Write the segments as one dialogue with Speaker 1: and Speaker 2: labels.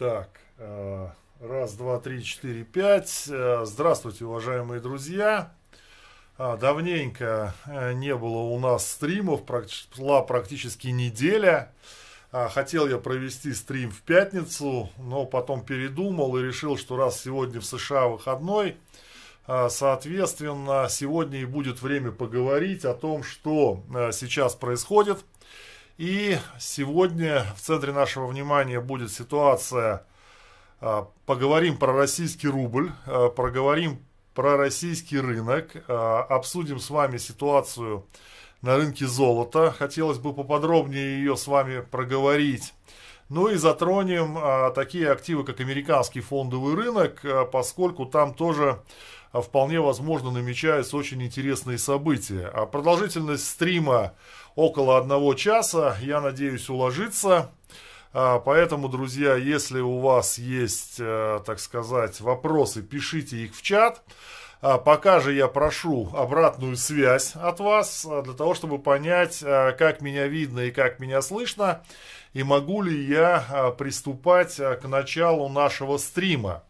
Speaker 1: Так, э, раз, два, три, четыре, пять. Э, здравствуйте, уважаемые друзья. А, давненько э, не было у нас стримов, шла практически неделя. А, хотел я провести стрим в пятницу, но потом передумал и решил, что раз сегодня в США выходной, а, соответственно, сегодня и будет время поговорить о том, что сейчас происходит – и сегодня в центре нашего внимания будет ситуация, а, поговорим про российский рубль, а, поговорим про российский рынок, а, обсудим с вами ситуацию на рынке золота. Хотелось бы поподробнее ее с вами проговорить. Ну и затронем такие активы, как американский фондовый рынок, поскольку там тоже а, вполне возможно намечаются очень интересные события. А продолжительность стрима около одного часа, я надеюсь, уложится. А, поэтому, друзья, если у вас есть, а, так сказать, вопросы, пишите их в чат. А, пока же я прошу обратную связь от вас, а, для того, чтобы понять, как меня видно и как меня слышно, и могу ли я приступать к началу нашего стрима.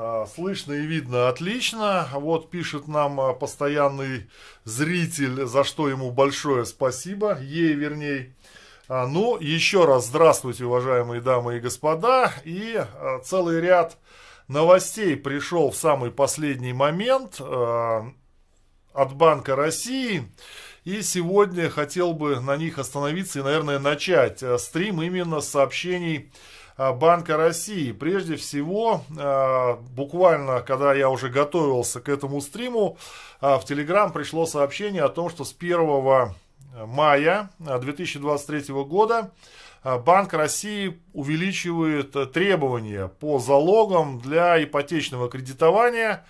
Speaker 1: А, слышно и видно отлично. Вот пишет нам а, постоянный зритель, за что ему большое спасибо, ей вернее. А, ну, еще раз здравствуйте, уважаемые дамы и господа. И целый ряд новостей пришел в самый последний момент от Банка России. И сегодня хотел бы на них остановиться и, наверное, начать стрим именно с сообщений Банка России. Прежде всего, а, буквально, когда я уже готовился к этому стриму, а, в Телеграм пришло сообщение о том, что с 1 мая 2023 года Банк России увеличивает требования по залогам для ипотечного кредитования,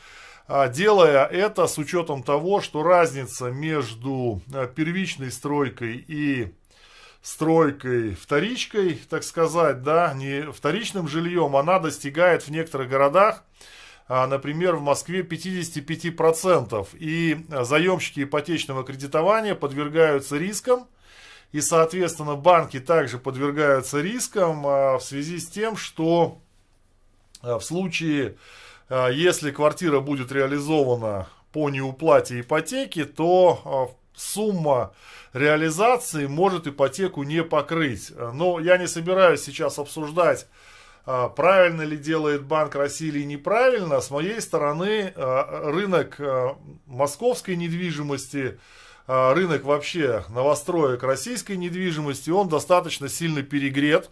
Speaker 1: делая это с учетом того, что разница между первичной стройкой и стройкой, вторичкой, так сказать, да, не вторичным жильем, она достигает в некоторых городах, а, например, в Москве 55%. И заемщики ипотечного кредитования подвергаются рискам, и, соответственно, банки также подвергаются рискам а, в связи с тем, что а, в случае, если квартира будет реализована по неуплате ипотеки, то сумма реализации может ипотеку не покрыть. Но я не собираюсь сейчас обсуждать, а, правильно ли делает Банк России или неправильно. С моей стороны, а, рынок а, московской недвижимости, рынок вообще новостроек российской недвижимости, он достаточно сильно перегрет.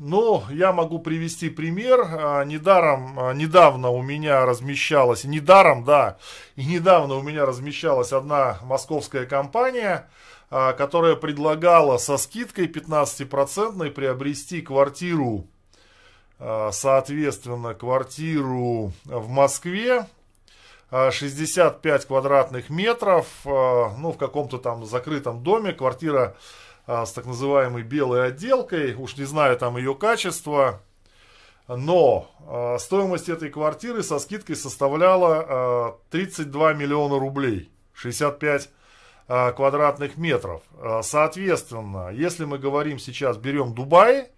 Speaker 1: Но я могу привести пример. А, недаром, а, недавно у меня размещалась, недаром, да, и недавно у меня размещалась одна московская компания, а, которая предлагала со скидкой 15% приобрести квартиру, соответственно, квартиру в Москве, 65 квадратных метров, ну, в каком-то там закрытом доме, квартира а, с так называемой белой отделкой. Уж не знаю там ее качество. Но а, стоимость этой квартиры со скидкой составляла а, 32 миллиона рублей. 65 а, квадратных метров. А, соответственно, если мы говорим сейчас, берем Дубай,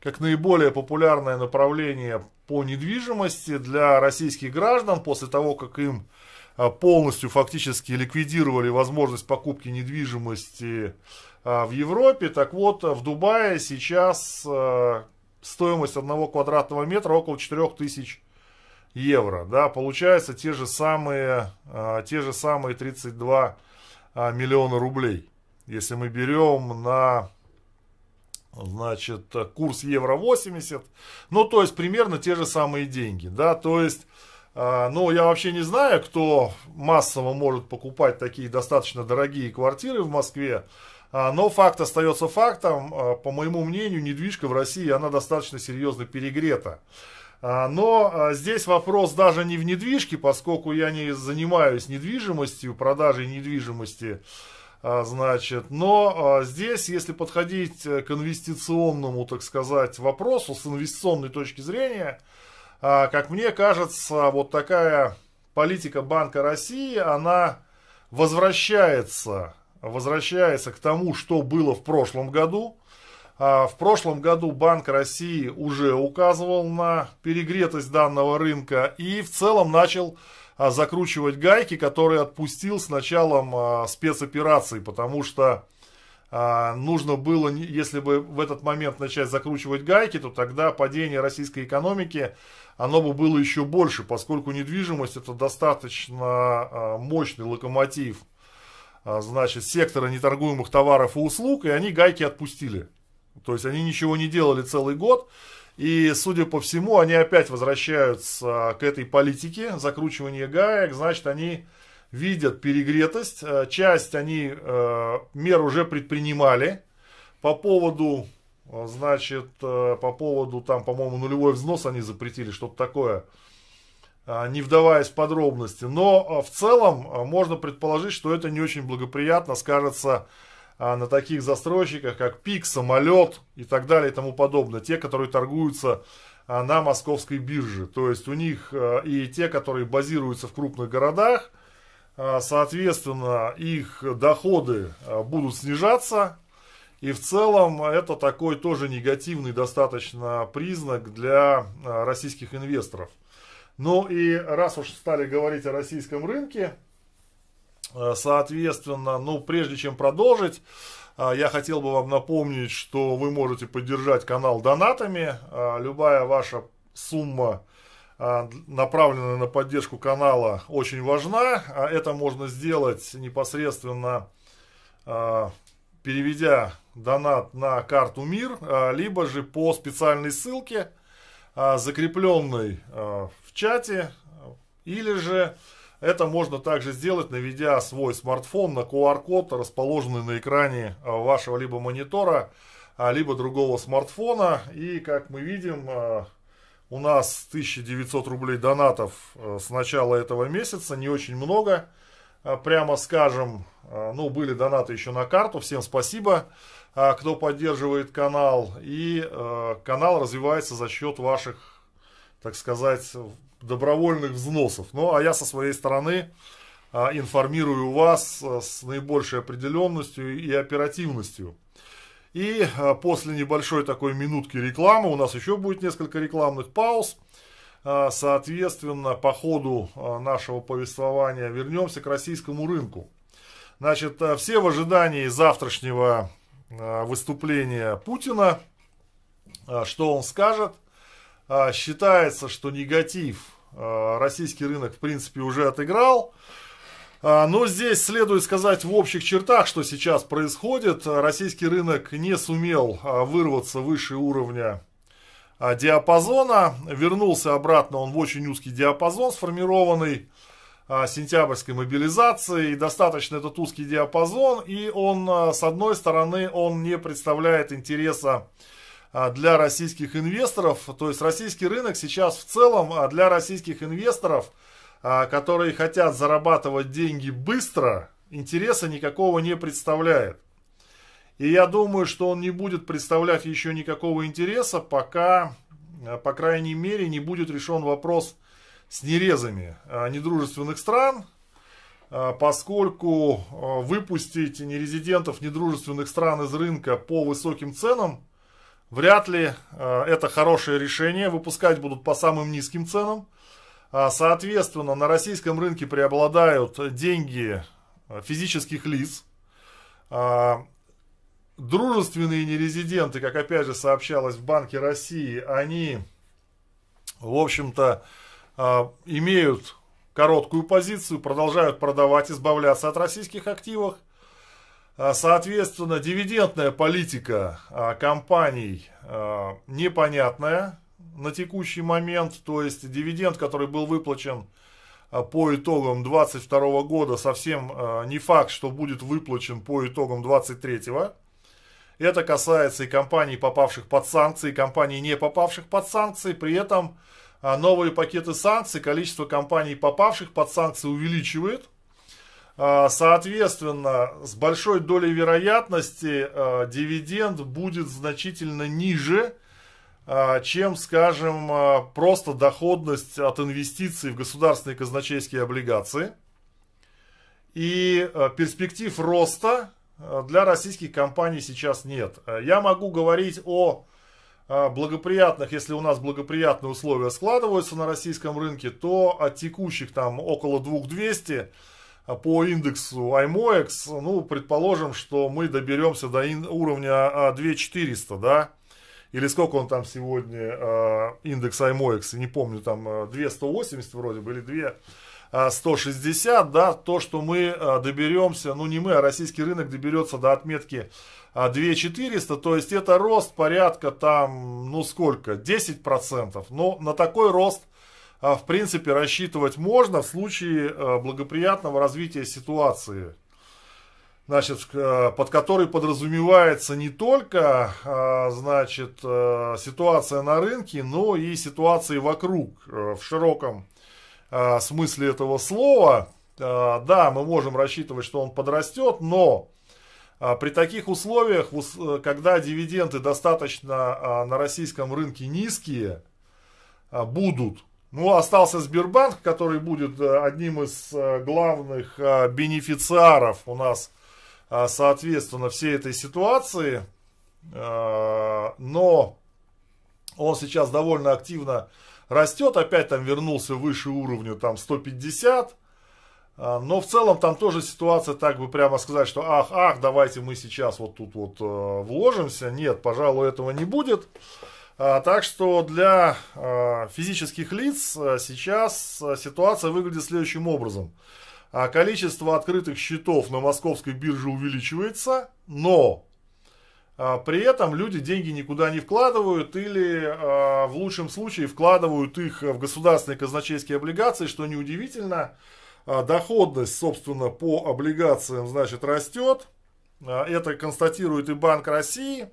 Speaker 1: как наиболее популярное направление по недвижимости для российских граждан после того, как им полностью фактически ликвидировали возможность покупки недвижимости в Европе. Так вот, в Дубае сейчас а, стоимость одного квадратного метра около 4000 евро. Да, получается те же самые, те же самые 32 миллиона рублей. Если мы берем на значит, курс евро 80, ну, то есть примерно те же самые деньги, да, то есть, ну, я вообще не знаю, кто массово может покупать такие достаточно дорогие квартиры в Москве, но факт остается фактом. А, по моему мнению, недвижка в России, она достаточно серьезно перегрета. А, но здесь вопрос даже не в недвижке, поскольку я не занимаюсь недвижимостью, продажей недвижимости. Значит, но здесь, если подходить к инвестиционному, так сказать, вопросу с инвестиционной точки зрения, как мне кажется, вот такая политика Банка России, она возвращается возвращается к тому, что было в прошлом году. В прошлом году Банк России уже указывал на перегретость данного рынка и в целом начал закручивать гайки, которые отпустил с началом спецоперации, потому что нужно было, если бы в этот момент начать закручивать гайки, то тогда падение российской экономики оно бы было еще больше, поскольку недвижимость это достаточно а, мощный локомотив а, значит, сектора неторгуемых товаров и услуг, и они гайки отпустили. То есть они ничего не делали целый год, и, судя по всему, они опять возвращаются к этой политике закручивания гаек, значит, они видят перегретость, а, часть они мер уже предпринимали по поводу а, значит, по поводу, там, по-моему, нулевой взнос они запретили, что-то такое, а, не вдаваясь в подробности. Но а, в целом можно предположить, что это не очень благоприятно скажется на таких застройщиках, как ПИК, Самолет и так далее и тому подобное. Те, которые торгуются на московской бирже. То есть у них и те, которые базируются в крупных городах, соответственно, их доходы будут снижаться, и в целом это такой тоже негативный достаточно признак для а, российских инвесторов. Ну и раз уж стали говорить о российском рынке, а, соответственно, ну прежде чем продолжить, а, я хотел бы вам напомнить, что вы можете поддержать канал донатами. Любая ваша сумма, направленная на поддержку канала, очень важна. Это можно сделать непосредственно переведя донат на карту МИР, а, либо же по специальной ссылке, а, закрепленной а, чате, или же это можно также сделать, наведя свой смартфон на QR-код, расположенный на экране вашего либо монитора, либо другого смартфона. И, как мы видим, у нас 1900 рублей донатов с начала этого месяца, не очень много, прямо скажем. Ну, были донаты еще на карту, всем спасибо. А, кто поддерживает канал. И канал развивается за счет ваших, так сказать, добровольных взносов. Ну, а я со своей стороны а, информирую вас э, с наибольшей определенностью и оперативностью. И а, после небольшой такой минутки рекламы, у нас еще будет несколько рекламных пауз, соответственно, по ходу нашего повествования вернемся к российскому рынку. Значит, все в ожидании завтрашнего выступление Путина. Что он скажет? Считается, что негатив российский рынок в принципе уже отыграл. Но здесь следует сказать в общих чертах, что сейчас происходит. Российский рынок не сумел вырваться выше уровня диапазона. Вернулся обратно он в очень узкий диапазон, сформированный а, сентябрьской мобилизации. И достаточно этот узкий диапазон. И он, а, с одной стороны, он не представляет интереса а, для российских инвесторов. То есть российский рынок сейчас в целом для российских инвесторов, которые хотят зарабатывать деньги быстро, интереса никакого не представляет. И я думаю, что он не будет представлять еще никакого интереса, пока, по крайней мере, не будет решен вопрос с нерезами а, недружественных стран, а, поскольку а, выпустить нерезидентов недружественных стран из рынка по высоким ценам вряд ли это хорошее решение. Выпускать будут по самым низким ценам. Соответственно, на российском рынке преобладают деньги физических лиц. Дружественные нерезиденты, как опять же сообщалось в Банке России, они, в общем-то, а, имеют короткую позицию, продолжают продавать, избавляться от российских активов. А, соответственно, дивидендная политика а, компаний непонятная на текущий момент. То есть дивиденд, который был выплачен по итогам 2022 года, совсем не факт, что будет выплачен по итогам 2023. Это касается и компаний, попавших под санкции, и компаний, не попавших под санкции. При этом а новые пакеты санкций, количество компаний, попавших под санкции, увеличивает. А, соответственно, с большой долей вероятности а, дивиденд будет значительно ниже, чем, скажем, просто доходность от инвестиций в государственные казначейские облигации. И перспектив роста для российских компаний сейчас нет. Я могу говорить о благоприятных, если у нас благоприятные условия складываются на российском рынке, то от текущих там около 2200 по индексу IMOEX, ну, предположим, что мы доберемся до уровня 2400, да, или сколько он там сегодня, э, индекс IMOEX, не помню, там 280 вроде бы, или 2 160, да, то, что мы доберемся, ну не мы, а российский рынок доберется до отметки 2400, то есть это рост порядка там, ну сколько, 10%. Но на такой рост, в принципе, рассчитывать можно в случае благоприятного развития ситуации значит, э, под которой подразумевается не только, э, значит, э, ситуация на рынке, но и ситуации вокруг, в широком смысле этого слова. Да, мы можем рассчитывать, что он подрастет, но при таких условиях, когда дивиденды достаточно на российском рынке низкие, будут. Ну, остался Сбербанк, который будет одним из главных бенефициаров у нас соответственно, всей этой ситуации, но он сейчас довольно активно растет, опять там вернулся выше уровня там 150, а, но в целом там тоже ситуация, так бы прямо сказать, что ах, ах, давайте мы сейчас вот тут вот вложимся. Нет, пожалуй, этого не будет. Так что для физических лиц сейчас ситуация выглядит следующим образом а количество открытых счетов на московской бирже увеличивается, но а, при этом люди деньги никуда не вкладывают или а, в лучшем случае вкладывают их в государственные казначейские облигации, что неудивительно. А, доходность, собственно, по облигациям, значит, растет. Это констатирует и Банк России.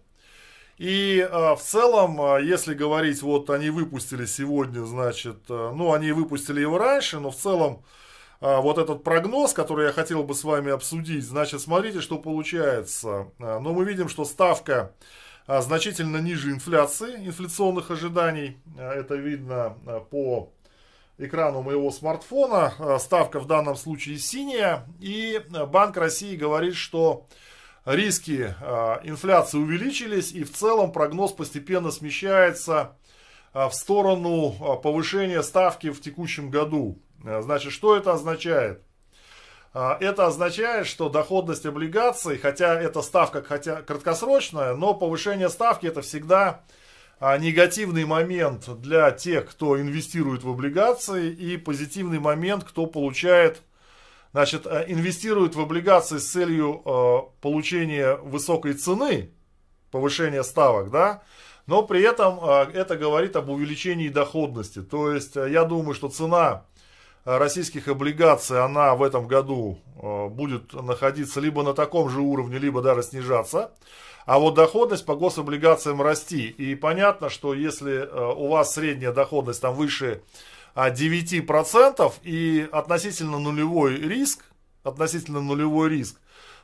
Speaker 1: И в целом, если говорить, вот они выпустили сегодня, значит, ну, они выпустили его раньше, но в целом а, вот этот прогноз, который я хотел бы с вами обсудить. Значит, смотрите, что получается. А, но мы видим, что ставка а, значительно ниже инфляции, инфляционных ожиданий. Это видно по экрану моего смартфона. Ставка в данном случае синяя. И Банк России говорит, что риски инфляции увеличились. И в целом прогноз постепенно смещается в сторону повышения ставки в текущем году. Значит, что это означает? А, это означает, что доходность облигаций, хотя эта ставка хотя краткосрочная, но повышение ставки это всегда а, негативный момент для тех, кто инвестирует в облигации, и позитивный момент, кто получает, значит, э, инвестирует в облигации с целью э, получения высокой цены, повышения ставок, да, но при этом это говорит об увеличении доходности. То есть я думаю, что цена российских облигаций, она в этом году э, будет находиться либо на таком же уровне, либо даже снижаться. А вот доходность по гособлигациям расти. И понятно, что если э, у вас средняя доходность там выше 9% и относительно нулевой риск, относительно нулевой риск,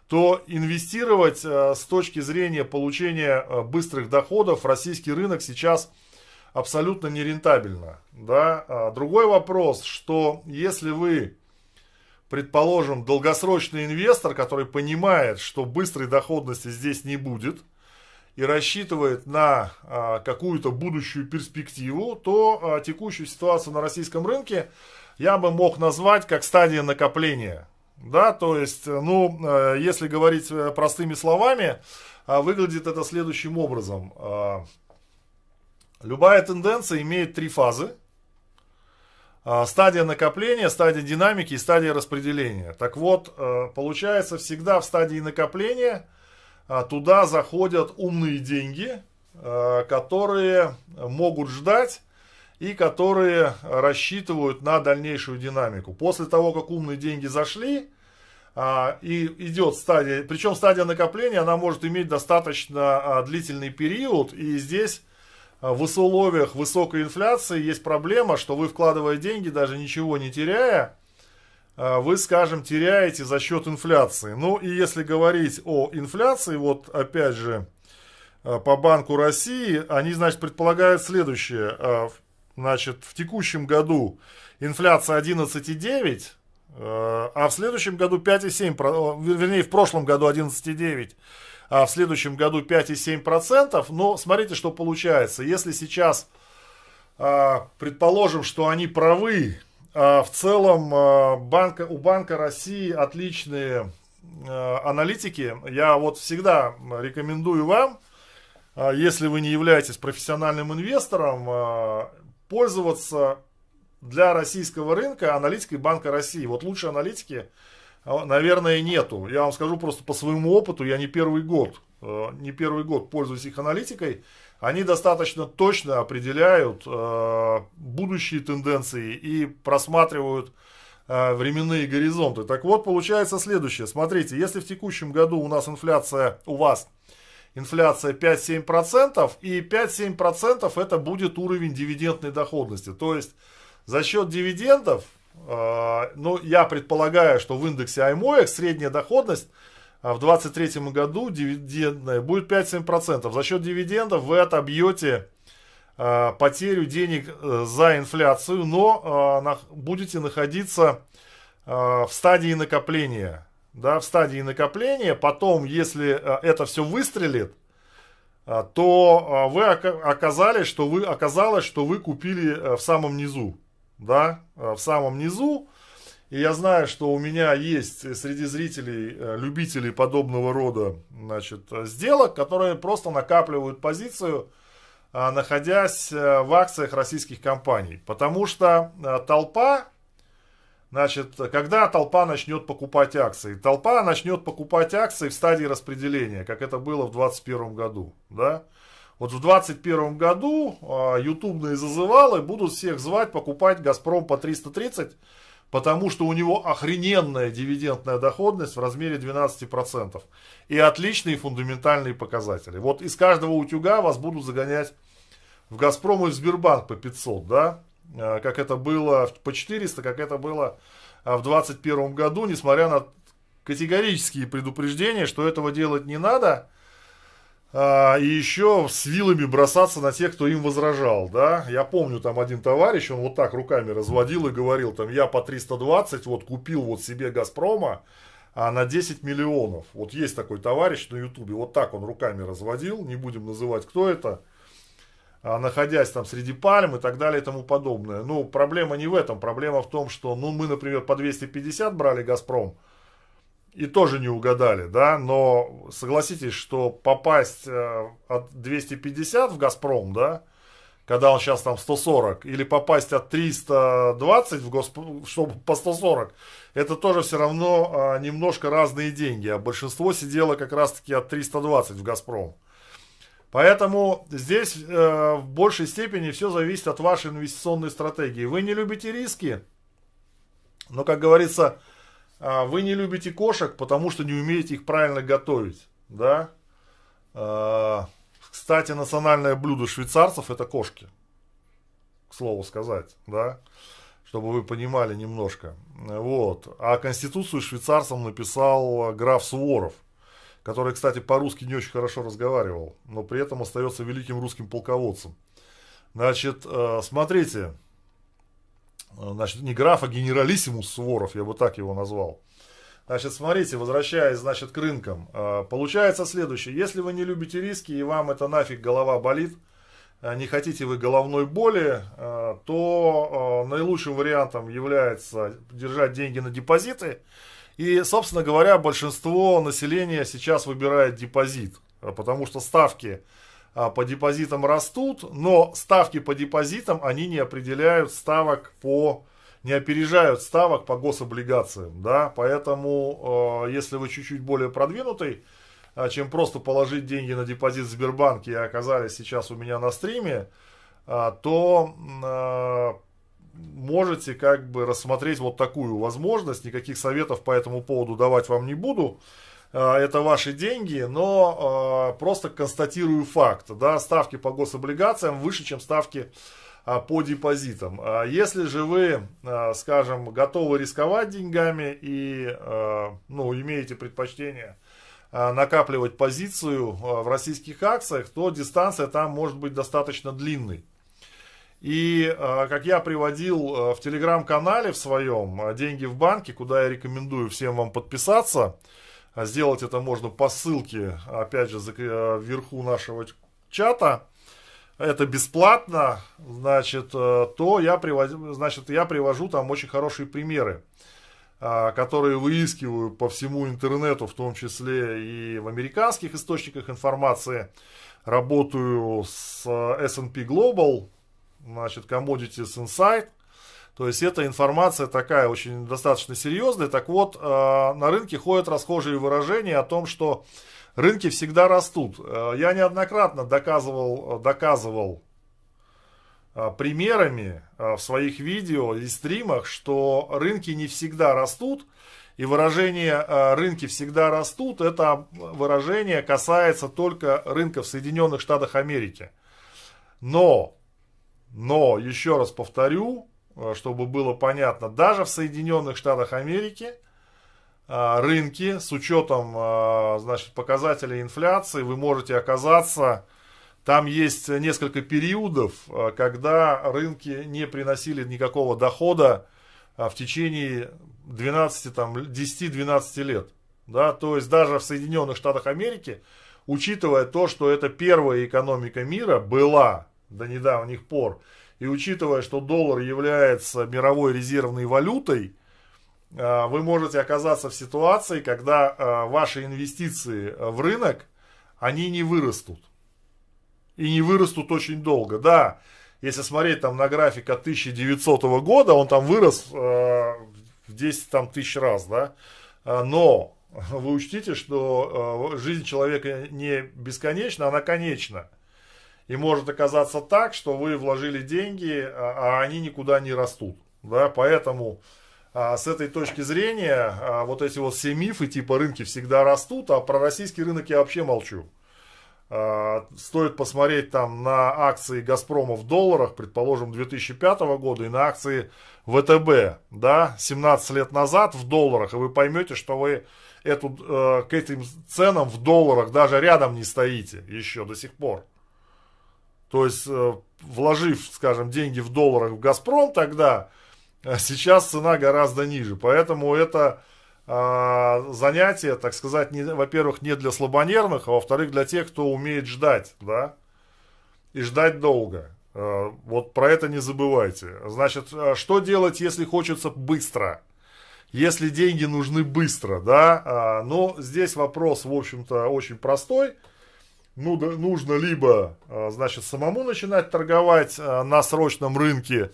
Speaker 1: то инвестировать э, с точки зрения получения быстрых доходов российский рынок сейчас – абсолютно нерентабельно. Да? А другой вопрос, что если вы, предположим, долгосрочный инвестор, который понимает, что быстрой доходности здесь не будет, и рассчитывает на а, какую-то будущую перспективу, то а, текущую ситуацию на российском рынке я бы мог назвать как стадия накопления. Да, то есть, ну, э, если говорить э, простыми словами, а, выглядит это следующим образом. Любая тенденция имеет три фазы. Стадия накопления, стадия динамики и стадия распределения. Так вот, э, получается всегда в стадии накопления туда заходят умные деньги, э, которые могут ждать и которые рассчитывают на дальнейшую динамику. После того, как умные деньги зашли, а, и идет стадия, причем стадия накопления, она может иметь достаточно длительный период, и здесь а, в условиях высокой инфляции есть проблема, что вы, вкладывая деньги, даже ничего не теряя, а, вы, скажем, теряете за счет инфляции. Ну и если говорить о инфляции, вот опять же, а, по Банку России, они, значит, предполагают следующее. Значит, в текущем году инфляция 11,9, а в следующем году 5,7%, вернее, в прошлом году 11,9%, а в следующем году 5,7%. Но смотрите, что получается. Если сейчас предположим, что они правы, в целом банка, у Банка России отличные аналитики. Я вот всегда рекомендую вам, если вы не являетесь профессиональным инвестором, пользоваться для российского рынка аналитикой Банка России. Вот лучшей аналитики, а, наверное, нету. Я вам скажу просто по своему опыту, я не первый год, не первый год пользуюсь их аналитикой. Они достаточно точно определяют э, будущие тенденции и просматривают э, временные горизонты. Так вот, получается следующее. Смотрите, если в текущем году у нас инфляция, у вас инфляция 5-7%, и 5-7% это будет уровень дивидендной доходности. То есть за счет дивидендов, э, ну, я предполагаю, что в индексе IMOEX средняя доходность э, в 2023 году дивидендная будет 5-7%. За счет дивидендов вы отобьете э, потерю денег э, за инфляцию, но э, будете находиться в стадии накопления. Да, в стадии накопления. Потом, если это все выстрелит, то вы оказались, что вы, оказалось, что вы купили в самом низу да, в самом низу. И я знаю, что у меня есть среди зрителей э, любителей подобного рода значит, сделок, которые просто накапливают позицию, э, находясь в акциях российских компаний. Потому что толпа, значит, когда толпа начнет покупать акции? Толпа начнет покупать акции в стадии распределения, как это было в 2021 году. Да? Вот в 2021 году ютубные зазывалы будут всех звать покупать Газпром по 330, потому что у него охрененная дивидендная доходность в размере 12% и отличные фундаментальные показатели. Вот из каждого утюга вас будут загонять в Газпром и в Сбербанк по 500, да, а, как это было по 400, как это было а, в 2021 году, несмотря на категорические предупреждения, что этого делать не надо – а, и еще с вилами бросаться на тех, кто им возражал, да. Я помню, там один товарищ, он вот так руками разводил и говорил, там, я по 320 вот купил вот себе Газпрома а на 10 миллионов. Вот есть такой товарищ на Ютубе, вот так он руками разводил, не будем называть, кто это, а, находясь там среди пальм и так далее и тому подобное. Ну, проблема не в этом, проблема в том, что, ну, мы, например, по 250 брали Газпром, и тоже не угадали, да, но согласитесь, что попасть э, от 250 в Газпром, да, когда он сейчас там 140, или попасть от 320 в Госп... чтобы по 140, это тоже все равно э, немножко разные деньги, а большинство сидело как раз-таки от 320 в Газпром. Поэтому здесь э, в большей степени все зависит от вашей инвестиционной стратегии. Вы не любите риски, но, как говорится, а, вы не любите кошек, потому что не умеете их правильно готовить, да. А, кстати, национальное блюдо швейцарцев это кошки, к слову сказать, да, чтобы вы понимали немножко. Вот. А конституцию швейцарцам написал граф Суворов, который, кстати, по-русски не очень хорошо разговаривал, но при этом остается великим русским полководцем. Значит, э, смотрите, значит, не граф, а генералиссимус Суворов, я бы так его назвал. Значит, смотрите, возвращаясь, значит, к рынкам. Э, получается следующее. Если вы не любите риски и вам это нафиг голова болит, э, не хотите вы головной боли, то наилучшим вариантом является держать деньги на депозиты. И, собственно говоря, большинство населения сейчас выбирает депозит, потому что ставки а, по депозитам растут, но ставки по депозитам, они не определяют ставок по, не опережают ставок по гособлигациям, да, поэтому, э, если вы чуть-чуть более продвинутый, э, чем просто положить деньги на депозит в Сбербанке и оказались сейчас у меня на стриме, то можете как бы рассмотреть вот такую возможность, никаких советов по этому поводу давать вам не буду, это ваши деньги, но э, просто констатирую факт. Да, ставки по гособлигациям выше, чем ставки э, по депозитам. Если же вы, скажем, готовы рисковать деньгами и ну, имеете предпочтение накапливать позицию в российских акциях, то дистанция там может быть достаточно длинной. И как я приводил в телеграм-канале в своем «Деньги в банке», куда я рекомендую всем вам подписаться, сделать это можно по ссылке, опять же, вверху нашего чата, это бесплатно, значит, э, то я привожу, значит, я привожу там очень хорошие примеры, а, которые выискиваю по всему интернету, в том числе и в американских источниках информации. Работаю с S&P Global, значит, Commodities Insight. То есть эта информация такая очень достаточно серьезная. Так вот, э, на рынке ходят расхожие выражения о том, что рынки всегда растут. Э, я неоднократно доказывал, доказывал э, примерами э, в своих видео и стримах, что рынки не всегда растут. И выражение «рынки всегда растут» это выражение касается только рынков Соединенных Штатах Америки. Но, но, еще раз повторю, чтобы было понятно, даже в Соединенных Штатах Америки – а, рынки с учетом а, значит, показателей инфляции вы можете оказаться, там есть несколько периодов, когда рынки не приносили никакого дохода в течение 12, там, 10-12 лет. Да? То есть даже в Соединенных Штатах Америки, учитывая то, что это первая экономика мира была до недавних пор, и учитывая, что доллар является мировой резервной валютой, Э, вы можете оказаться в ситуации, когда э, ваши инвестиции в рынок, они не вырастут. И не вырастут очень долго. Да, если смотреть там на график от 1900 года, он там вырос э, в 10 там, тысяч раз, да. Но вы учтите, что жизнь человека не бесконечна, она конечна. И может оказаться так, что вы вложили деньги, а, а они никуда не растут. Да, поэтому а, с этой точки зрения а, вот эти вот все мифы типа рынки всегда растут, а про российский рынок я вообще молчу. Стоит посмотреть там на акции Газпрома в долларах, предположим, 2005 года, и на акции ВТБ, да, 17 лет назад в долларах, и вы поймете, что вы эту, э, к этим ценам в долларах даже рядом не стоите еще до сих пор. То есть, э, вложив, скажем, деньги в долларах в Газпром тогда, а сейчас цена гораздо ниже. Поэтому это э, занятие, так сказать, не, во-первых, не для слабонервных, а во-вторых, для тех, кто умеет ждать, да, и ждать долго. Э, вот про это не забывайте. Значит, что делать, если хочется быстро? Если деньги нужны быстро, да, а, но здесь вопрос, в общем-то, очень простой. Ну, да, нужно либо, значит, самому начинать торговать на срочном рынке,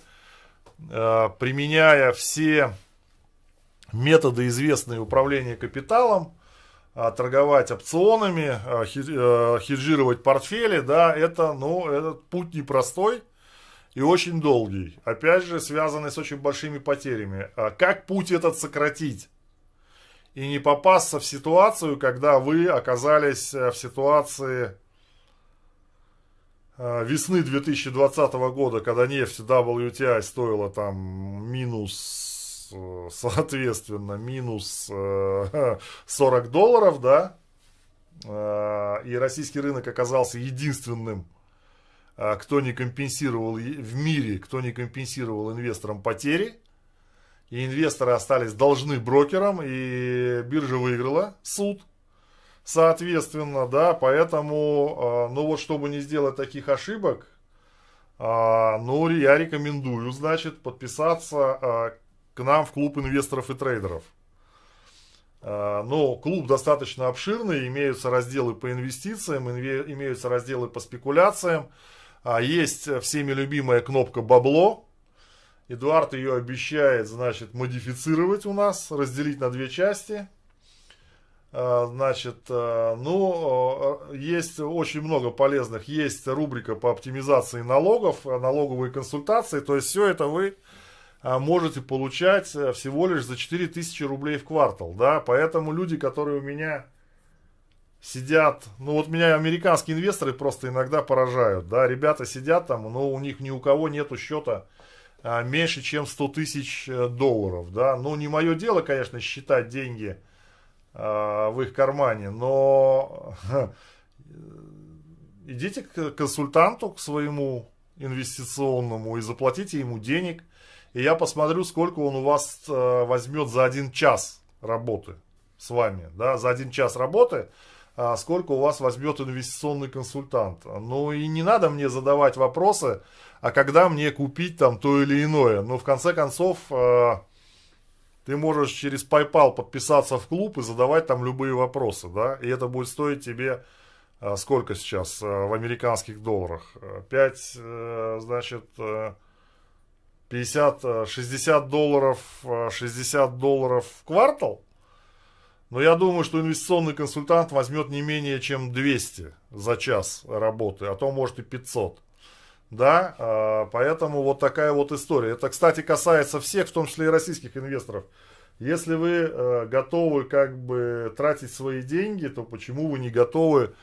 Speaker 1: Э, применяя все методы, известные управления капиталом, торговать опционами, хеджировать портфели, да, это, ну, этот путь непростой и очень долгий. Опять же, связанный с очень большими потерями. А как путь этот сократить? И не попасться в ситуацию, когда вы оказались в ситуации Э, весны 2020 года, когда нефть WTI стоила там минус, э, соответственно, минус 40 э, долларов, да, и российский рынок оказался единственным, кто не компенсировал в мире, кто не компенсировал инвесторам потери, и инвесторы остались должны брокерам, и биржа выиграла суд – Соответственно, да, поэтому, а, ну вот, чтобы не сделать таких ошибок, а, ну, я рекомендую, значит, подписаться а, к нам в клуб инвесторов и трейдеров. Но клуб достаточно обширный, имеются разделы по инвестициям, имеются разделы по спекуляциям. Есть всеми любимая кнопка «Бабло». Эдуард ее обещает, значит, модифицировать у нас, разделить на две части – Э, значит, э, ну, э, есть очень много полезных. Есть рубрика по оптимизации налогов, налоговые консультации. То есть все это вы можете получать всего лишь за 4000 рублей в квартал. Да? Поэтому люди, которые у меня сидят, ну вот меня американские инвесторы просто иногда поражают. Да? Ребята сидят там, но у них ни у кого нету счета меньше, чем 100 тысяч долларов. Да? Ну, не мое дело, конечно, считать деньги Э, в их кармане, но идите к консультанту, к своему инвестиционному и заплатите ему денег, и я посмотрю, сколько он у вас э, возьмет за один час работы с вами, да, за один час работы, а сколько у вас возьмет инвестиционный консультант. Ну и не надо мне задавать вопросы, а когда мне купить там то или иное. Но в конце концов, э, ты можешь через PayPal подписаться в клуб и задавать там любые вопросы, да, и это будет стоить тебе э, сколько сейчас э, в американских долларах? 5, значит, 50, 60 долларов, 60 долларов в квартал? Но я думаю, что инвестиционный консультант возьмет не менее чем 200 за час работы, а то может и 500. Да, а, поэтому вот такая вот история. Это, кстати, касается всех, в том числе и российских инвесторов. Если вы э, готовы как бы тратить свои деньги, то почему вы не готовы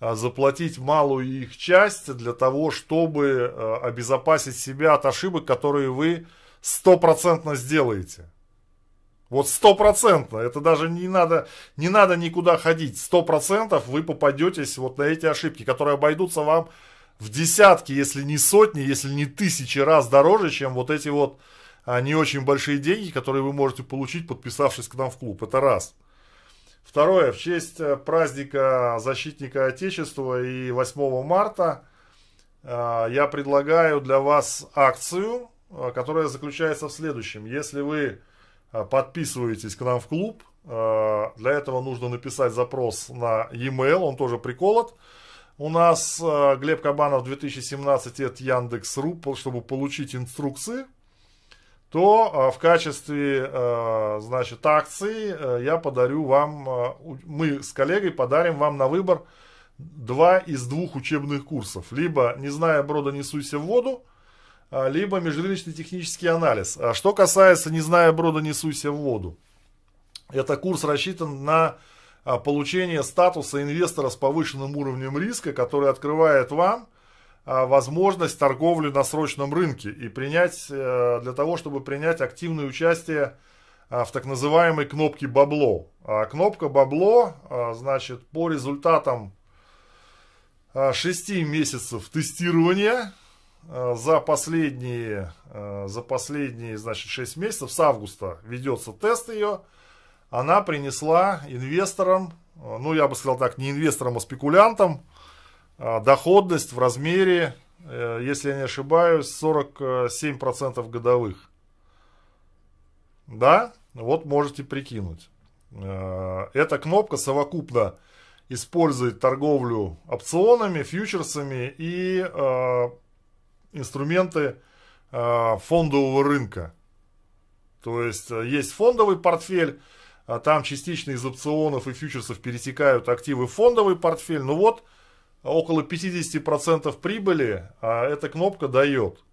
Speaker 1: а, заплатить малую их часть для того, чтобы э, обезопасить себя от ошибок, которые вы стопроцентно сделаете? Вот стопроцентно, это даже не надо, не надо никуда ходить. Сто процентов вы попадетесь вот на эти ошибки, которые обойдутся вам в десятки, если не сотни, если не тысячи раз дороже, чем вот эти вот а, не очень большие деньги, которые вы можете получить, подписавшись к нам в клуб. Это раз. Второе, в честь э, праздника защитника Отечества и 8 марта э, я предлагаю для вас акцию, э, которая заключается в следующем. Если вы подписываетесь к нам в клуб. Для этого нужно написать запрос на e-mail, он тоже приколот. У нас э, Глеб Кабанов 2017 от Яндекс.ру, чтобы получить инструкции, то в качестве, значит, акции я подарю вам, мы с коллегой подарим вам на выбор два из двух учебных курсов. Либо «Не зная брода, не суйся в воду», а, либо межрыночный технический анализ. А что касается «Не зная брода, не суйся в воду», это курс рассчитан на получение статуса инвестора с повышенным уровнем риска, который открывает вам возможность торговли на срочном рынке и принять, э, для того, чтобы принять активное участие в так называемой кнопке бабло. Кнопка бабло, значит, по результатам 6 месяцев тестирования за последние, за последние, значит, 6 месяцев, с августа ведется тест ее, она принесла инвесторам, э, ну, я бы сказал так, не инвесторам, а спекулянтам, доходность в размере, если я не ошибаюсь, 47% годовых. Да, вот можете прикинуть. Эта кнопка совокупно использует торговлю опционами, фьючерсами и инструменты э, фондового рынка. То есть э, есть фондовый портфель, а там частично из опционов и фьючерсов перетекают активы фондовый портфель. Ну вот, около 50% прибыли а эта кнопка дает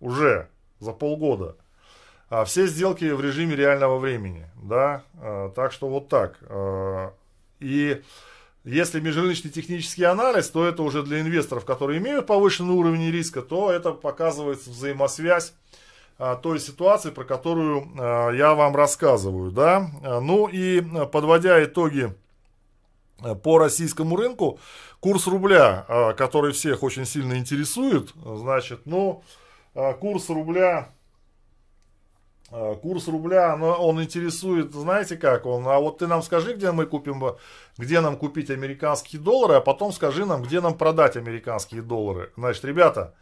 Speaker 1: уже за полгода. А все сделки в режиме реального времени. Да? А, так что вот так. А, и если межрыночный технический анализ, то это уже для инвесторов, которые имеют повышенный уровень риска, то это показывается взаимосвязь той ситуации, про которую а, я вам рассказываю. Да? А, ну и подводя итоги а, по российскому рынку, курс рубля, а, который всех очень сильно интересует, значит, ну, а, курс рубля курс рубля, но он интересует, знаете как он, а вот ты нам скажи, где мы купим, где нам купить американские доллары, а потом скажи нам, где нам продать американские доллары. Значит, ребята,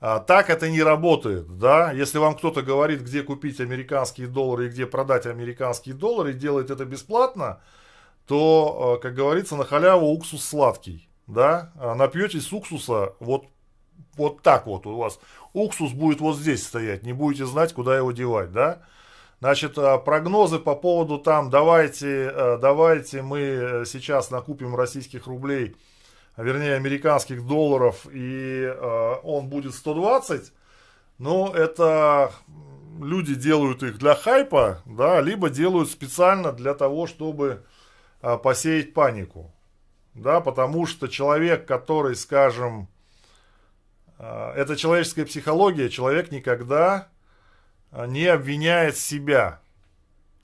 Speaker 1: э, так это не работает, да, если вам кто-то говорит, где купить американские доллары и где продать американские доллары, и делает это бесплатно, то, э, как говорится, на халяву уксус сладкий, да, напьетесь уксуса, вот вот так вот у вас. Уксус будет вот здесь стоять, не будете знать, куда его девать, да? Значит, а, прогнозы по поводу там, давайте, э, давайте мы сейчас накупим российских рублей, вернее, американских долларов, и э, он будет 120, но это люди делают их для хайпа, да, либо делают специально для того, чтобы э, посеять панику, да, потому что человек, который, скажем, а, это человеческая психология. Человек никогда а, не обвиняет себя.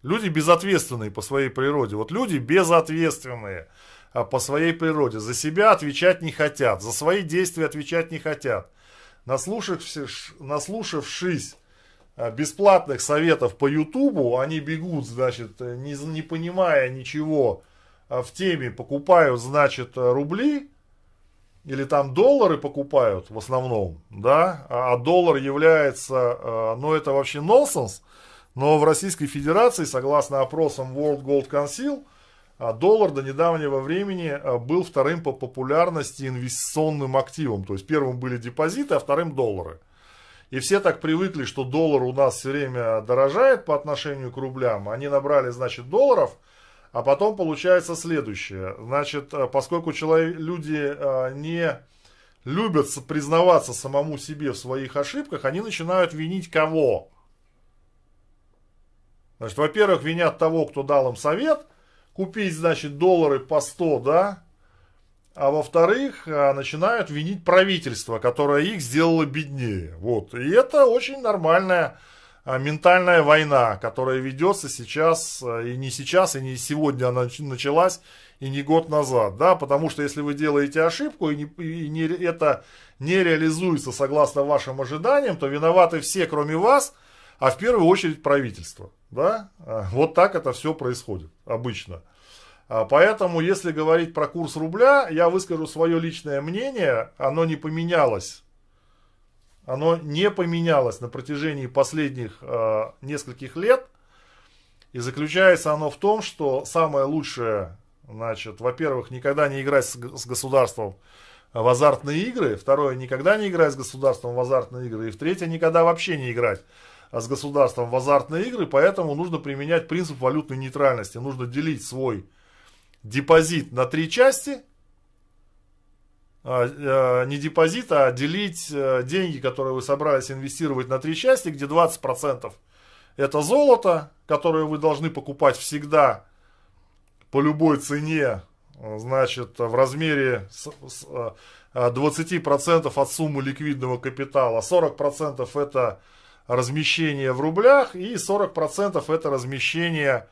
Speaker 1: Люди безответственные по своей природе. Вот люди безответственные а, по своей природе. За себя отвечать не хотят. За свои действия отвечать не хотят. наслушавшись, наслушавшись бесплатных советов по Ютубу, они бегут, значит, не, не понимая ничего в теме, покупают, значит, рубли, или там доллары покупают в основном, да, а доллар является, ну это вообще нонсенс, но в Российской Федерации, согласно опросам World Gold Council, а, доллар до недавнего времени а, был вторым по популярности инвестиционным активом. То есть первым были депозиты, а вторым доллары. И все так привыкли, что доллар у нас все время дорожает по отношению к рублям. Они набрали, значит, долларов, а потом получается следующее. Значит, а, поскольку человек, люди не любят признаваться самому себе в своих ошибках, они начинают винить кого? Значит, во-первых, винят того, кто дал им совет, купить, значит, доллары по 100, да, а во-вторых, а, начинают винить правительство, которое их сделало беднее. Вот. И это очень нормальная а, ментальная война, которая ведется сейчас, а, и не сейчас, и не сегодня она началась, и не год назад, да, потому что если вы делаете ошибку, и, не, и не, это не реализуется согласно вашим ожиданиям, то виноваты все, кроме вас, а в первую очередь правительство. Да? Вот так это все происходит обычно. А, поэтому, если говорить про курс рубля, я выскажу свое личное мнение, оно не поменялось. Оно не поменялось на протяжении последних э, нескольких лет. И заключается оно в том, что самое лучшее, значит, во-первых, никогда не играть с, с государством в азартные игры. Второе, никогда не играть с государством в азартные игры. И в третье, никогда вообще не играть с государством в азартные игры, поэтому нужно применять принцип валютной нейтральности. Нужно делить свой депозит на три части, а, а, не депозит, а делить а, деньги, которые вы собрались инвестировать на три части, где 20% это золото, которое вы должны покупать всегда по любой цене, значит, в размере 20% от суммы ликвидного капитала, 40% это размещение в рублях и 40% это размещение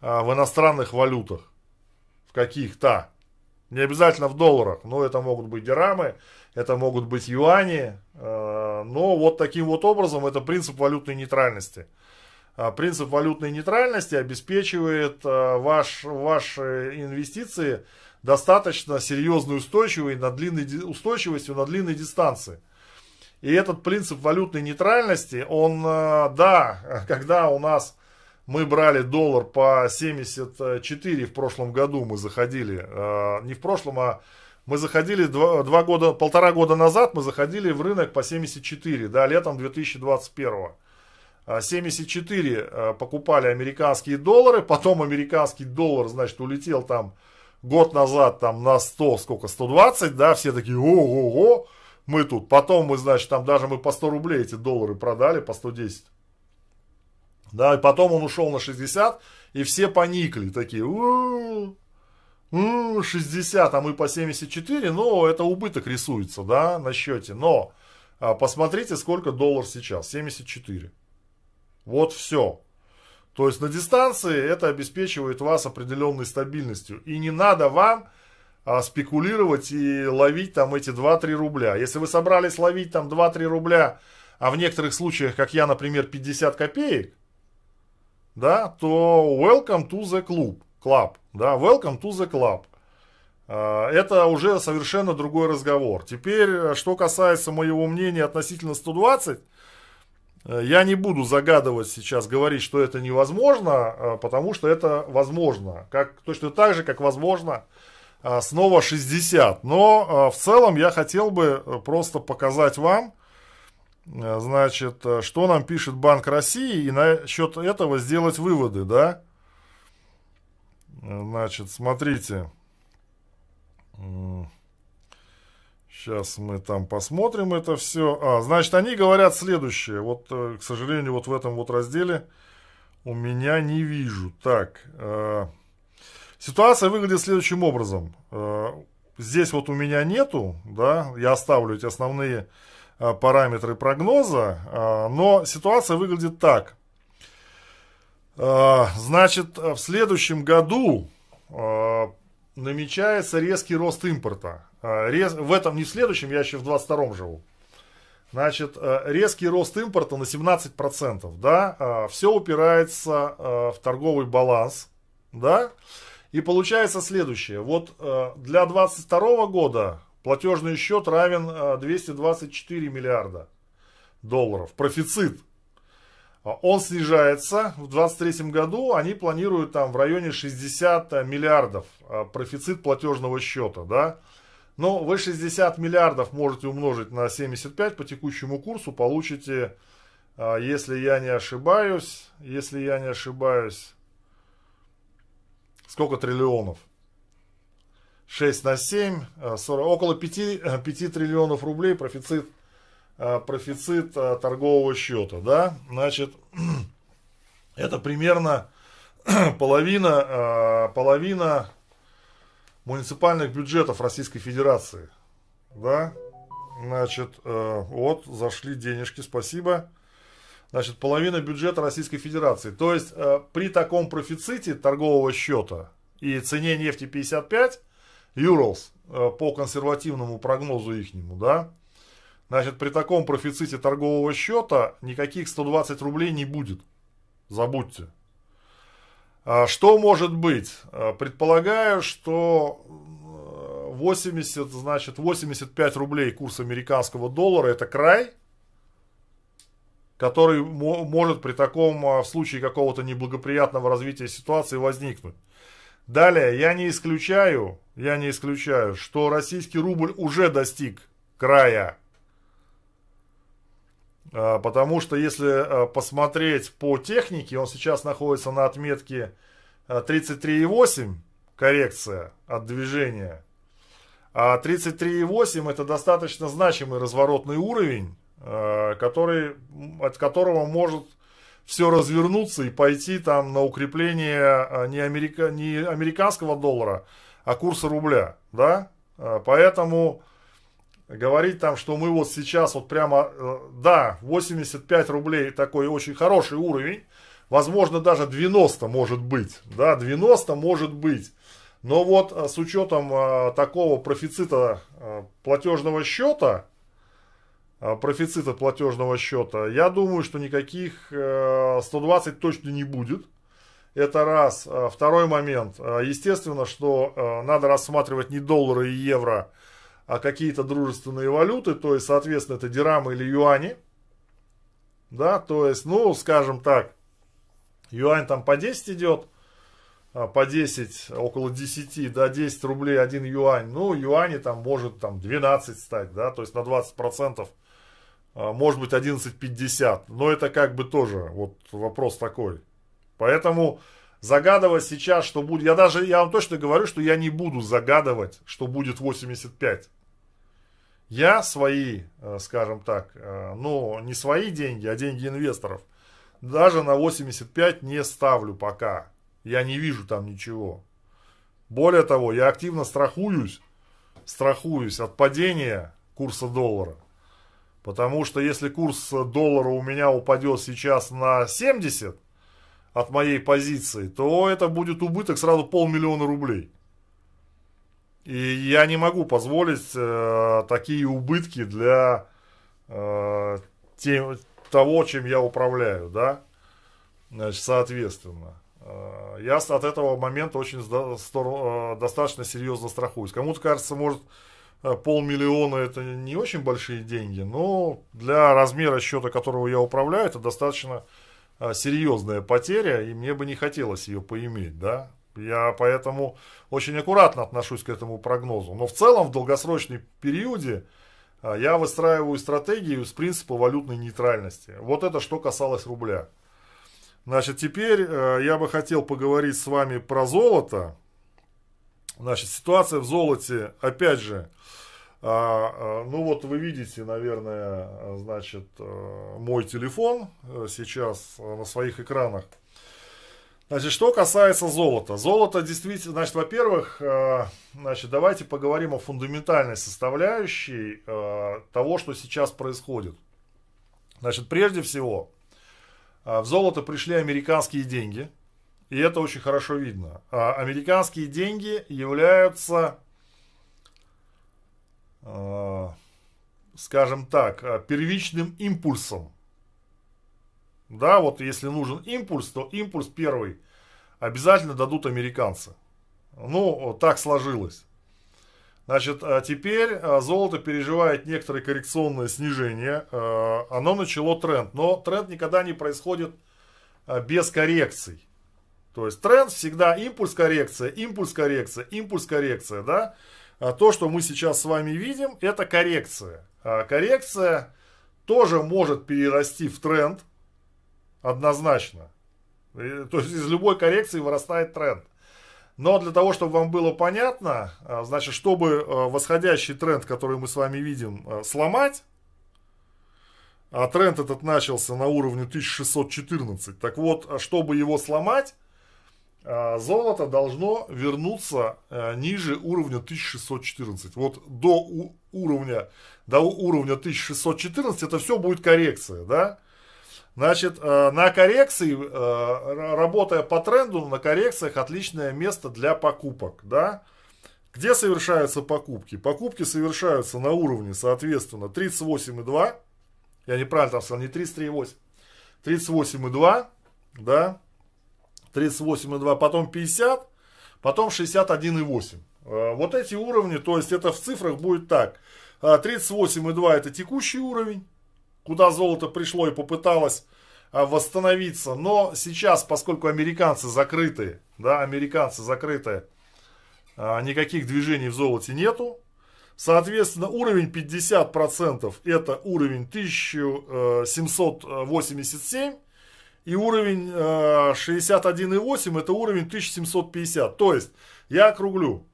Speaker 1: а, в иностранных валютах. В каких-то. Не обязательно в долларах, но это могут быть дирhamы, это могут быть юани. А, но вот таким вот образом это принцип валютной нейтральности. А, принцип валютной нейтральности обеспечивает ваш, ваши инвестиции достаточно серьезной устойчивой на длинной, устойчивостью на длинной дистанции. И этот принцип валютной нейтральности, он, э, да, когда у нас мы брали доллар по 74 в прошлом году, мы заходили, э, не в прошлом, а мы заходили два, два года, полтора года назад, мы заходили в рынок по 74, да, летом 2021. 74 э, покупали американские доллары, потом американский доллар, значит, улетел там год назад там на 100, сколько, 120, да, все такие, ого-го, мы тут. Потом мы, значит, там даже мы по 100 рублей эти доллары продали, по 110. Да, и потом он ушел на 60, и все поникли, такие, у -у -у, 60, а мы по 74, ну, это убыток рисуется, да, на счете. Но а, посмотрите, сколько доллар сейчас, 74. Вот все. То есть на дистанции это обеспечивает вас определенной стабильностью. И не надо вам а, спекулировать и ловить там эти 2-3 рубля. Если вы собрались ловить там 2-3 рубля, а в некоторых случаях, как я, например, 50 копеек, да, то welcome to the club, club, да, welcome to the club. А, это уже совершенно другой разговор. Теперь, что касается моего мнения относительно 120, э, я не буду загадывать сейчас, говорить, что это невозможно, а, потому что это возможно. Как, точно так же, как возможно снова 60. Но а, в целом я хотел бы э, просто показать вам, э, значит, э, что нам пишет Банк России и насчет этого сделать выводы, да. Значит, смотрите. Сейчас мы там посмотрим это все. А, значит, они говорят следующее. Вот, к сожалению, вот в этом вот разделе у меня не вижу. Так, Ситуация выглядит следующим образом. Э, здесь вот у меня нету, да, я оставлю эти основные э, параметры прогноза, э, но ситуация выглядит так. Значит, в следующем году намечается резкий рост импорта. В этом, не в следующем, я еще в 22-м живу. Значит, резкий рост импорта на 17%, да, все упирается в торговый баланс, да, и получается следующее. Вот для 2022 года платежный счет равен 224 миллиарда долларов, профицит. Он снижается, в 2023 году они планируют там в районе 60 миллиардов профицит платежного счета, да, но вы 60 миллиардов можете умножить на 75 по текущему курсу, получите, а, если я не ошибаюсь, если я не ошибаюсь, сколько триллионов? 6 на 7, 40, а, около 5, 5 триллионов рублей профицит, а, профицит торгового счета, да, значит, это примерно половина, половина муниципальных бюджетов Российской Федерации. Да, значит, э, вот, зашли денежки, спасибо. Значит, половина бюджета Российской Федерации. То есть, э, при таком профиците торгового счета и цене нефти 55 юрлс э, по консервативному прогнозу ихнему, да, значит, при таком профиците торгового счета никаких 120 рублей не будет. Забудьте. А что может быть? А, предполагаю, что 80, значит, 85 рублей курс американского доллара это край, который может при таком, а, в случае какого-то неблагоприятного развития ситуации возникнуть. Далее, я не исключаю, я не исключаю, что российский рубль уже достиг края а, потому что если а, посмотреть по технике, он сейчас находится на отметке 33,8 а, коррекция от движения. А 33,8 это достаточно значимый разворотный уровень, который, от которого может все развернуться и пойти там на укрепление не, америка, не американского доллара, а курса рубля. Да? Поэтому говорить там, что мы вот сейчас вот прямо, э, да, 85 рублей такой очень хороший уровень, возможно даже 90 может быть, да, 90 может быть. Но вот э, с учетом э, такого профицита платежного счета, профицита платежного счета, я думаю, что никаких 120 точно не будет. Это раз. Второй момент. Естественно, что надо рассматривать не доллары и евро, а какие-то дружественные валюты, то есть, соответственно, это дирамы или юани. Да, то есть, ну, скажем так, юань там по 10 идет, а, по 10, около 10, да, 10 рублей один юань. Ну, юани там может там 12 стать, да, то есть на 20 процентов, может быть 11,50. Но это как бы тоже вот вопрос такой. Поэтому загадывать сейчас, что будет, я даже, я вам точно говорю, что я не буду загадывать, что будет 85. Я свои, э, скажем так, э, ну, не свои деньги, а деньги инвесторов, даже на 85 не ставлю пока. Я не вижу там ничего. Более того, я активно страхуюсь, страхуюсь от падения курса доллара. Потому что если курс доллара у меня упадет сейчас на 70 от моей позиции, то это будет убыток сразу полмиллиона рублей. И я не могу позволить э, такие убытки для э, тем, того, чем я управляю, да, значит, соответственно. Э, я от этого момента очень э, достаточно серьезно страхуюсь. Кому-то кажется, может, полмиллиона это не очень большие деньги, но для размера счета, которого я управляю, это достаточно э, серьезная потеря, и мне бы не хотелось ее поиметь, да, я поэтому очень аккуратно отношусь к этому прогнозу. Но в целом в долгосрочной периоде а, я выстраиваю стратегию с принципа валютной нейтральности. Вот это что касалось рубля. Значит, теперь э, я бы хотел поговорить с вами про золото. Значит, ситуация в золоте, опять же, а, а, ну вот вы видите, наверное, значит, э, мой телефон э, сейчас на своих экранах. Значит, что касается золота. Золото действительно, значит, во-первых, э, значит, давайте поговорим о фундаментальной составляющей э, того, что сейчас происходит. Значит, прежде всего, э, в золото пришли американские деньги, и это очень хорошо видно. А американские деньги являются скажем так, э, первичным импульсом. Да, вот если нужен импульс, то импульс первый обязательно дадут американцы. Ну, так сложилось. Значит, а теперь а, золото переживает некоторое коррекционное снижение. А, оно начало тренд. Но тренд никогда не происходит без коррекций. То есть тренд всегда импульс коррекция, импульс коррекция, импульс коррекция. Да? То, что мы сейчас с вами видим, это коррекция. Коррекция тоже может перерасти в тренд. Однозначно. То есть из любой коррекции вырастает тренд. Но для того, чтобы вам было понятно, а, значит, чтобы а, восходящий тренд, который мы с вами видим, а, сломать, а тренд этот начался на уровне 1614, так вот, чтобы его сломать, золото должно вернуться ниже уровня 1614. Вот до уровня, до уровня 1614 это все будет коррекция, да? Значит, э, на коррекции, э, работая по тренду, на коррекциях отличное место для покупок, да. Где совершаются покупки? Покупки совершаются на уровне, соответственно, 38,2. Я неправильно там сказал, не 33,8. 38,2, да. 38,2, потом 50, потом 61,8. Э, вот эти уровни, то есть это в цифрах будет так. 38,2 это текущий уровень куда золото пришло и попыталось а, восстановиться. Но сейчас, поскольку американцы закрыты, да, американцы закрыты, никаких движений в золоте нету. Соответственно, уровень 50% это уровень 1787 и уровень 61,8 это уровень 1750. То есть, я округлю.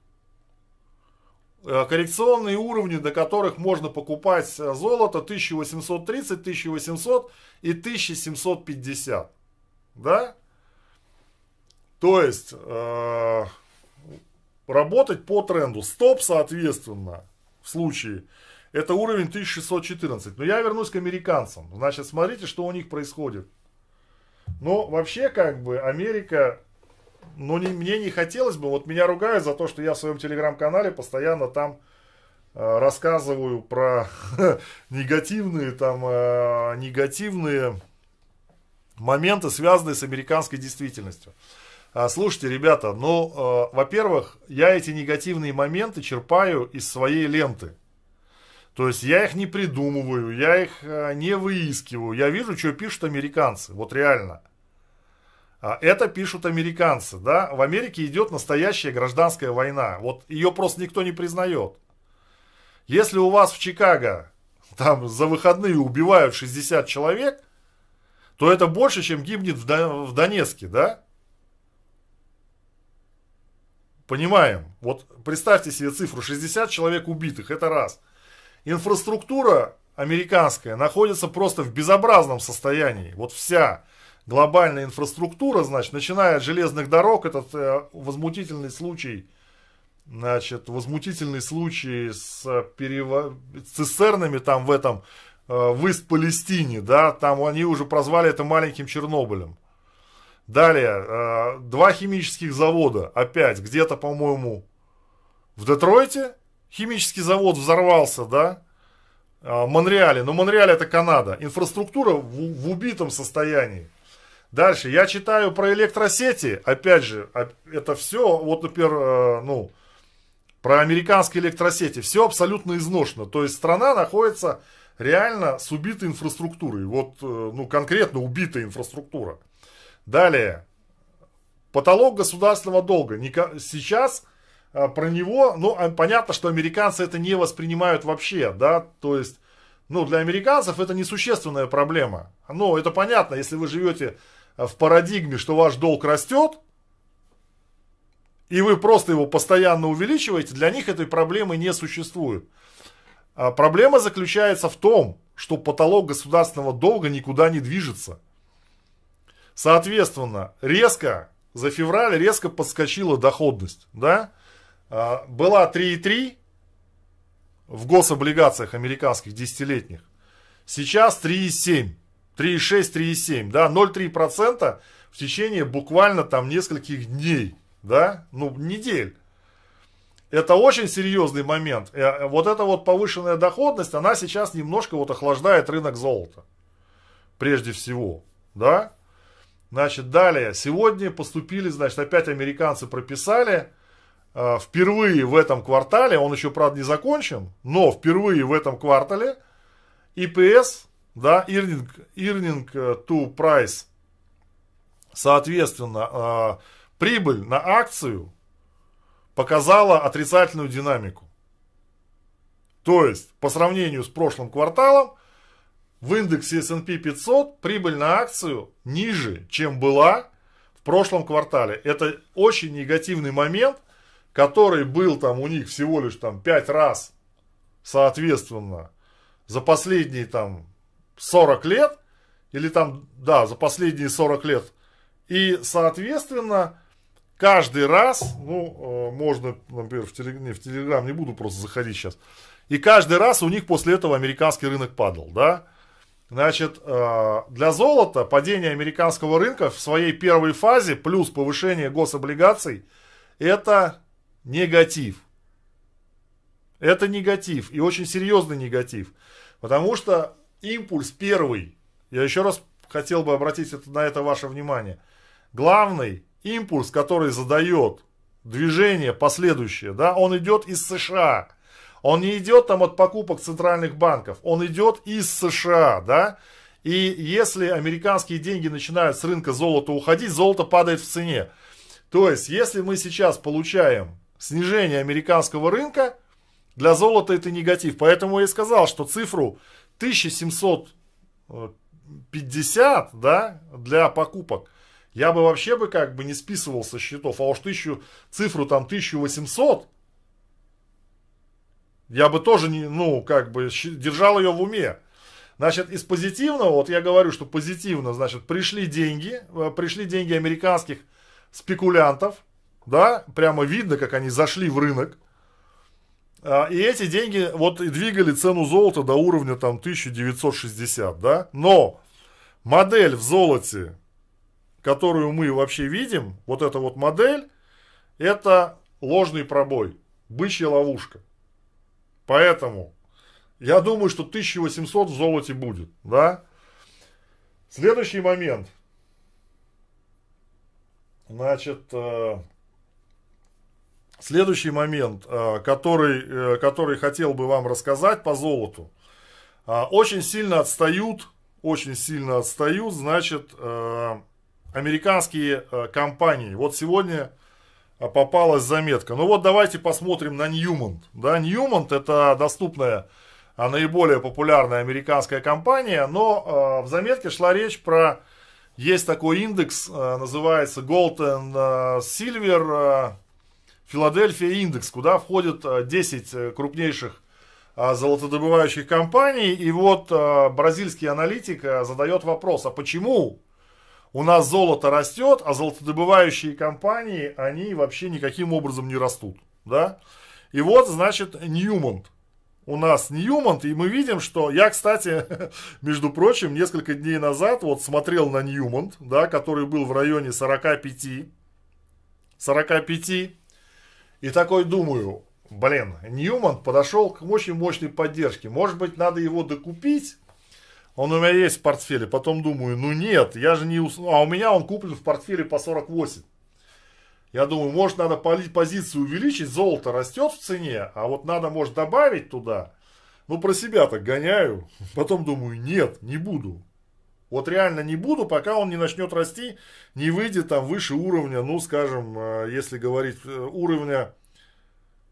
Speaker 1: Э, коррекционные уровни, до которых можно покупать э, золото 1830, 1800 и 1750. Да? То есть э, работать по тренду. Стоп, соответственно, в случае, это уровень 1614. Но я вернусь к американцам. Значит, смотрите, что у них происходит. Но вообще, как бы, Америка но не, мне не хотелось бы, вот меня ругают за то, что я в своем телеграм-канале постоянно там э, рассказываю про негативные там э, негативные моменты, связанные с американской действительностью. А, слушайте, ребята, ну, э, во-первых, я эти негативные моменты черпаю из своей ленты. То есть я их не придумываю, я их э, не выискиваю. Я вижу, что пишут американцы. Вот реально. А, это пишут американцы, да. В Америке идет настоящая гражданская война. Вот ее просто никто не признает. Если у вас в Чикаго там за выходные убивают 60 человек, то это больше, чем гибнет в Донецке, да? Понимаем. Вот представьте себе цифру 60 человек убитых, это раз. Инфраструктура американская находится просто в безобразном состоянии. Вот вся глобальная инфраструктура, значит, начиная от железных дорог, этот э, возмутительный случай, значит, возмутительный случай с, перево... с цистернами там в этом, э, в Ист-Палестине, да, там они уже прозвали это маленьким Чернобылем. Далее, э, два химических завода, опять, где-то, по-моему, в Детройте химический завод взорвался, да, э, Монреале, но Монреаль это Канада, инфраструктура в, в убитом состоянии. Дальше, я читаю про электросети, опять же, это все, вот, например, э, ну, про американские электросети, все абсолютно изношено. То есть страна находится реально с убитой инфраструктурой. Вот, э, ну, конкретно убитая инфраструктура. Далее, потолок государственного долга. Сейчас про него, ну, а, понятно, что американцы это не воспринимают вообще, да, то есть, ну, для американцев это несущественная проблема. Ну, это понятно, если вы живете в парадигме, что ваш долг растет, и вы просто его постоянно увеличиваете, для них этой проблемы не существует. А проблема заключается в том, что потолок государственного долга никуда не движется. Соответственно, резко, за февраль резко подскочила доходность. Да? А, была 3,3 в гособлигациях американских десятилетних. Сейчас 3,7. 3,6, 3,7, да, 0,3% в течение буквально там нескольких дней, да, ну, недель. Это очень серьезный момент. Э, вот эта вот повышенная доходность, она сейчас немножко вот охлаждает рынок золота. Прежде всего, да? Значит, далее, сегодня поступили, значит, опять американцы прописали, впервые в этом квартале, он еще, правда, не закончен, но впервые в этом квартале EPS, да, earning, earning to price, соответственно, э, прибыль на акцию показала отрицательную динамику. То есть, по сравнению с прошлым кварталом, в индексе S&P 500 прибыль на акцию ниже, чем была в прошлом квартале. Это очень негативный момент, который был там у них всего лишь там 5 раз, соответственно, за последние там 40 лет, или там, да, за последние 40 лет. И, соответственно, каждый раз, ну, э, можно, например, в, телег... не, в Телеграм не буду просто заходить сейчас, и каждый раз у них после этого американский рынок падал, да. Значит, э, для золота падение американского рынка в своей первой фазе плюс повышение гособлигаций это негатив. Это негатив и очень серьезный негатив. Потому что импульс первый, я еще раз хотел бы обратить на это ваше внимание, главный импульс, который задает движение последующее, да, он идет из США. Он не идет там от покупок центральных банков, он идет из США, да. И если американские деньги начинают с рынка золота уходить, золото падает в цене. То есть, если мы сейчас получаем снижение американского рынка, для золота это негатив. Поэтому я и сказал, что цифру 1750 да, для покупок я бы вообще бы как бы не списывал со счетов, а уж тысячу, цифру там 1800, я бы тоже не, ну, как бы держал ее в уме. Значит, из позитивного, вот я говорю, что позитивно, значит, пришли деньги, э, пришли деньги американских спекулянтов, да, прямо видно, как они зашли в рынок. А, и эти деньги вот и двигали цену золота до уровня там 1960, да. Но модель в золоте которую мы вообще видим, вот эта вот модель, это ложный пробой, бычья ловушка. Поэтому я думаю, что 1800 в золоте будет, да. Следующий момент. Значит, э, следующий момент, э, который, э, который хотел бы вам рассказать по золоту. Очень сильно отстают, очень сильно отстают, значит, американские э, компании. Вот сегодня э, попалась заметка. Ну вот давайте посмотрим на Newmont. Да, Newmont это доступная, наиболее популярная американская компания, но э, в заметке шла речь про есть такой индекс, э, называется Gold and э, Silver Philadelphia индекс, куда входят 10 крупнейших золотодобывающих компаний. И вот бразильский аналитик задает вопрос, а почему у нас золото растет, а золотодобывающие компании, они вообще никаким образом не растут. Да? И вот, значит, Ньюмонт. У нас Ньюмонт, и мы видим, что я, кстати, между прочим, несколько дней назад вот смотрел на Ньюмонт, да, который был в районе 45, 45, и такой думаю, блин, Ньюмонт подошел к очень мощной поддержке, может быть, надо его докупить, он у меня есть в портфеле. Потом думаю, ну нет, я же не... А у меня он куплен в портфеле по 48. Я думаю, может надо позицию увеличить, золото растет в цене, а вот надо, может, добавить туда. Ну, про себя так гоняю. Потом думаю, нет, не буду. Вот реально не буду, пока он не начнет расти, не выйдет там выше уровня, ну, скажем, э, если говорить э, уровня,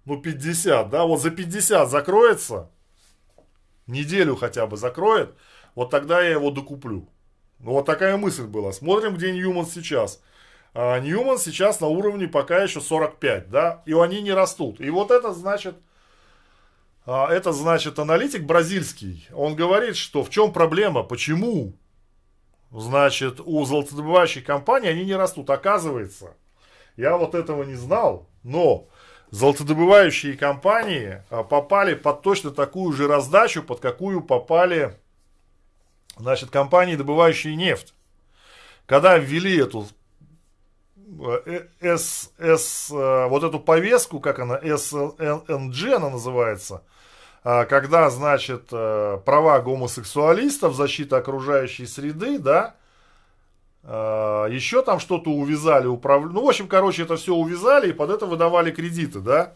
Speaker 1: ну, 50, да, вот за 50 закроется, неделю хотя бы закроет, вот тогда я его докуплю. Ну, вот такая мысль была. Смотрим, где Ньюман сейчас. А, Ньюман сейчас на уровне пока еще 45, да, и они не растут. И вот это значит, а, это значит аналитик бразильский, он говорит, что в чем проблема, почему, значит, у золотодобывающих компаний они не растут. Оказывается, я вот этого не знал, но золотодобывающие компании а, попали под точно такую же раздачу, под какую попали значит, компании, добывающие нефть, когда ввели эту С, С, вот эту повестку, как она, СНГ она называется, когда, значит, права гомосексуалистов, защита окружающей среды, да, еще там что-то увязали, управ... ну, в общем, короче, это все увязали и под это выдавали кредиты, да,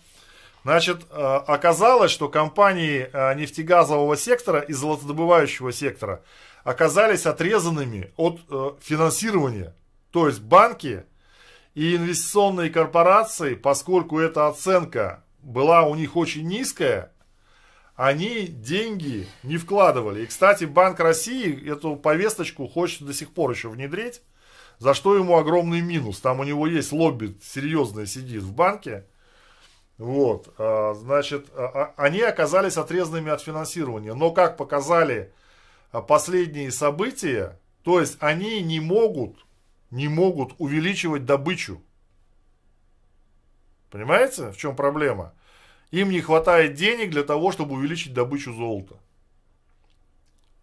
Speaker 1: Значит, оказалось, что компании нефтегазового сектора и золотодобывающего сектора оказались отрезанными от финансирования. То есть банки и инвестиционные корпорации, поскольку эта оценка была у них очень низкая, они деньги не вкладывали. И, кстати, Банк России эту повесточку хочет до сих пор еще внедрить, за что ему огромный минус. Там у него есть лобби серьезное сидит в банке. Вот, а, значит, а, а, они оказались отрезанными от финансирования. Но, как показали последние события, то есть они не могут не могут увеличивать добычу. Понимаете, в чем проблема? Им не хватает денег для того, чтобы увеличить добычу золота.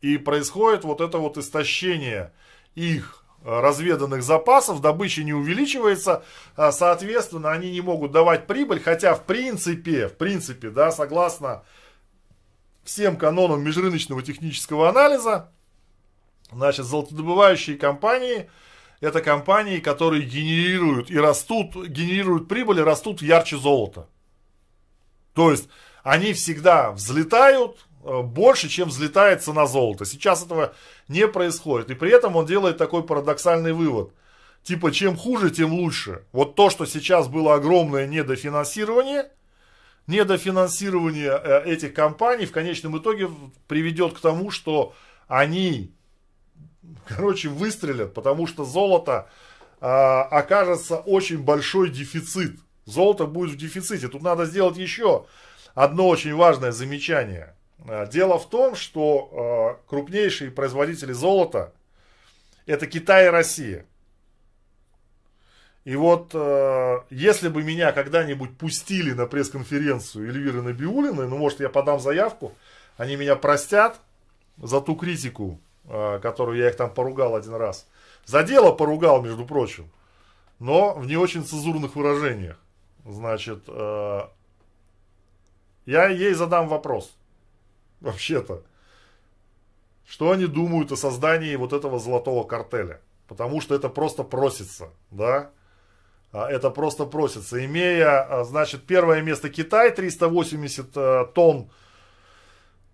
Speaker 1: И происходит вот это вот истощение их э, разведанных запасов, добыча не увеличивается, а, соответственно, они не могут давать прибыль, хотя в принципе, в принципе, да, согласно всем канонам межрыночного технического анализа, значит, золотодобывающие компании – это компании, которые генерируют и растут, генерируют прибыли, растут ярче золота. То есть они всегда взлетают э, больше, чем взлетает цена золота. Сейчас этого не происходит. И при этом он делает такой парадоксальный вывод. Типа, чем хуже, тем лучше. Вот то, что сейчас было огромное недофинансирование, недофинансирование э, этих компаний в конечном итоге приведет к тому, что они короче, выстрелят, потому что золото а, окажется очень большой дефицит. Золото будет в дефиците. Тут надо сделать еще одно очень важное замечание. А, дело в том, что а, крупнейшие производители золота это Китай и Россия. И вот, э, если бы меня когда-нибудь пустили на пресс-конференцию Эльвиры Набиулиной, ну, может, я подам заявку, они меня простят за ту критику, которую я их там поругал один раз. За дело поругал, между прочим, но в не очень цензурных выражениях. Значит, э, я ей задам вопрос. Вообще-то. Что они думают о создании вот этого золотого картеля? Потому что это просто просится, да? А, это просто просится. Имея, а, значит, первое место Китай, 380 э, тонн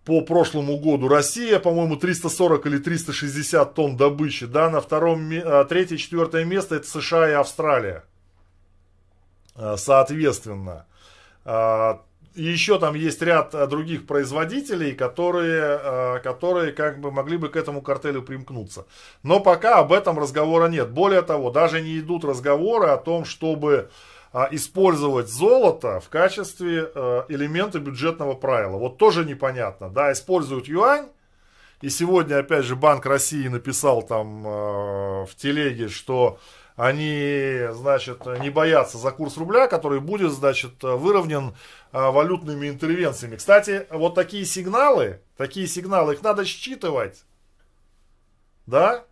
Speaker 1: по прошлому году. Россия, по-моему, 340 или 360 тонн добычи. Да, на втором, а, третье, четвертое место это США и Австралия. А, соответственно. А, еще там есть ряд других производителей, которые, которые как бы могли бы к этому картелю примкнуться. Но пока об этом разговора нет. Более того, даже не идут разговоры о том, чтобы использовать золото в качестве э, элемента бюджетного правила. Вот тоже непонятно. Да, используют юань. И сегодня, опять же, Банк России написал там э, в телеге, что они, значит, не боятся за курс рубля, который будет, значит, выровнен э, валютными интервенциями. Кстати, вот такие сигналы, такие сигналы, их надо считывать. Да?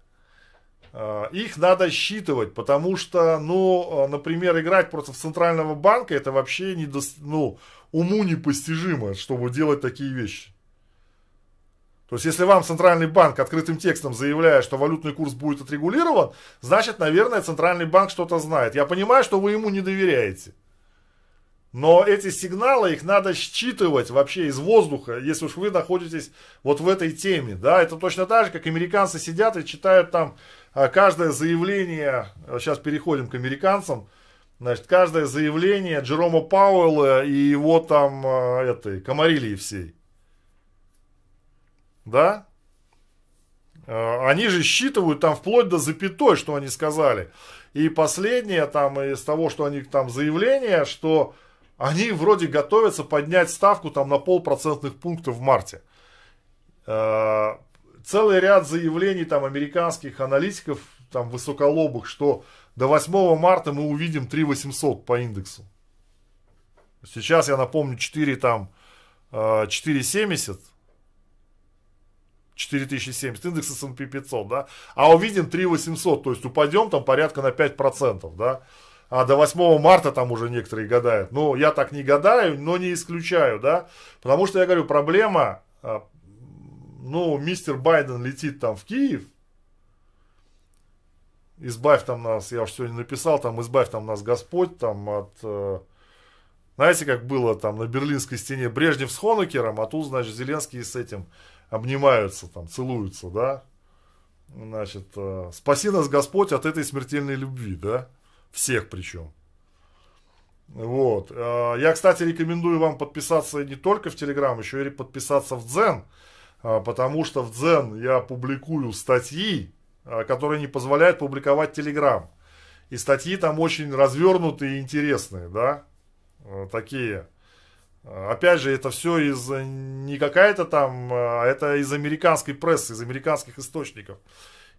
Speaker 1: Э, их надо считывать, потому что, ну, например, играть против Центрального банка, это вообще не, ну, уму непостижимо, чтобы делать такие вещи. То есть, если вам Центральный банк открытым текстом заявляет, что валютный курс будет отрегулирован, значит, наверное, Центральный банк что-то знает. Я понимаю, что вы ему не доверяете. Но эти сигналы, их надо считывать вообще из воздуха, если уж вы находитесь вот в этой теме. Да, это точно так же, как американцы сидят и читают там а, каждое заявление, сейчас переходим к американцам, значит, каждое заявление Джерома Пауэлла и его там, а, этой, Комарилии всей. Да? А, они же считывают там вплоть до запятой, что они сказали. И последнее там из того, что они там заявление, что они вроде готовятся поднять ставку там на полпроцентных пунктов в марте. Э, целый ряд заявлений там американских аналитиков, там высоколобых, что до 8 марта мы увидим 3800 по индексу. Сейчас я напомню 4 там 470. 4070, индекс S&P 500, да, а увидим 3800, то есть упадем там порядка на 5%, да, а до 8 марта там уже некоторые гадают. Ну, я так не гадаю, но не исключаю, да, потому что я говорю, проблема, а, ну, мистер Байден летит там в Киев, избавь там нас, я уже сегодня написал, там, избавь там нас Господь, там, от, э, знаете, как было там на Берлинской стене? Брежнев с Хонекером, а тут, значит, Зеленский с этим обнимаются, там, целуются, да, значит, э, спаси нас Господь от этой смертельной любви, да, всех причем. Вот. Э, я, кстати, рекомендую вам подписаться не только в Телеграм, еще и подписаться в Дзен, потому что в Дзен я публикую статьи, Э, которые не позволяют публиковать Телеграм. И статьи там очень развернутые и интересные, да, э, такие. Э, опять же, это все из не какая-то там, а это из американской прессы, из американских источников.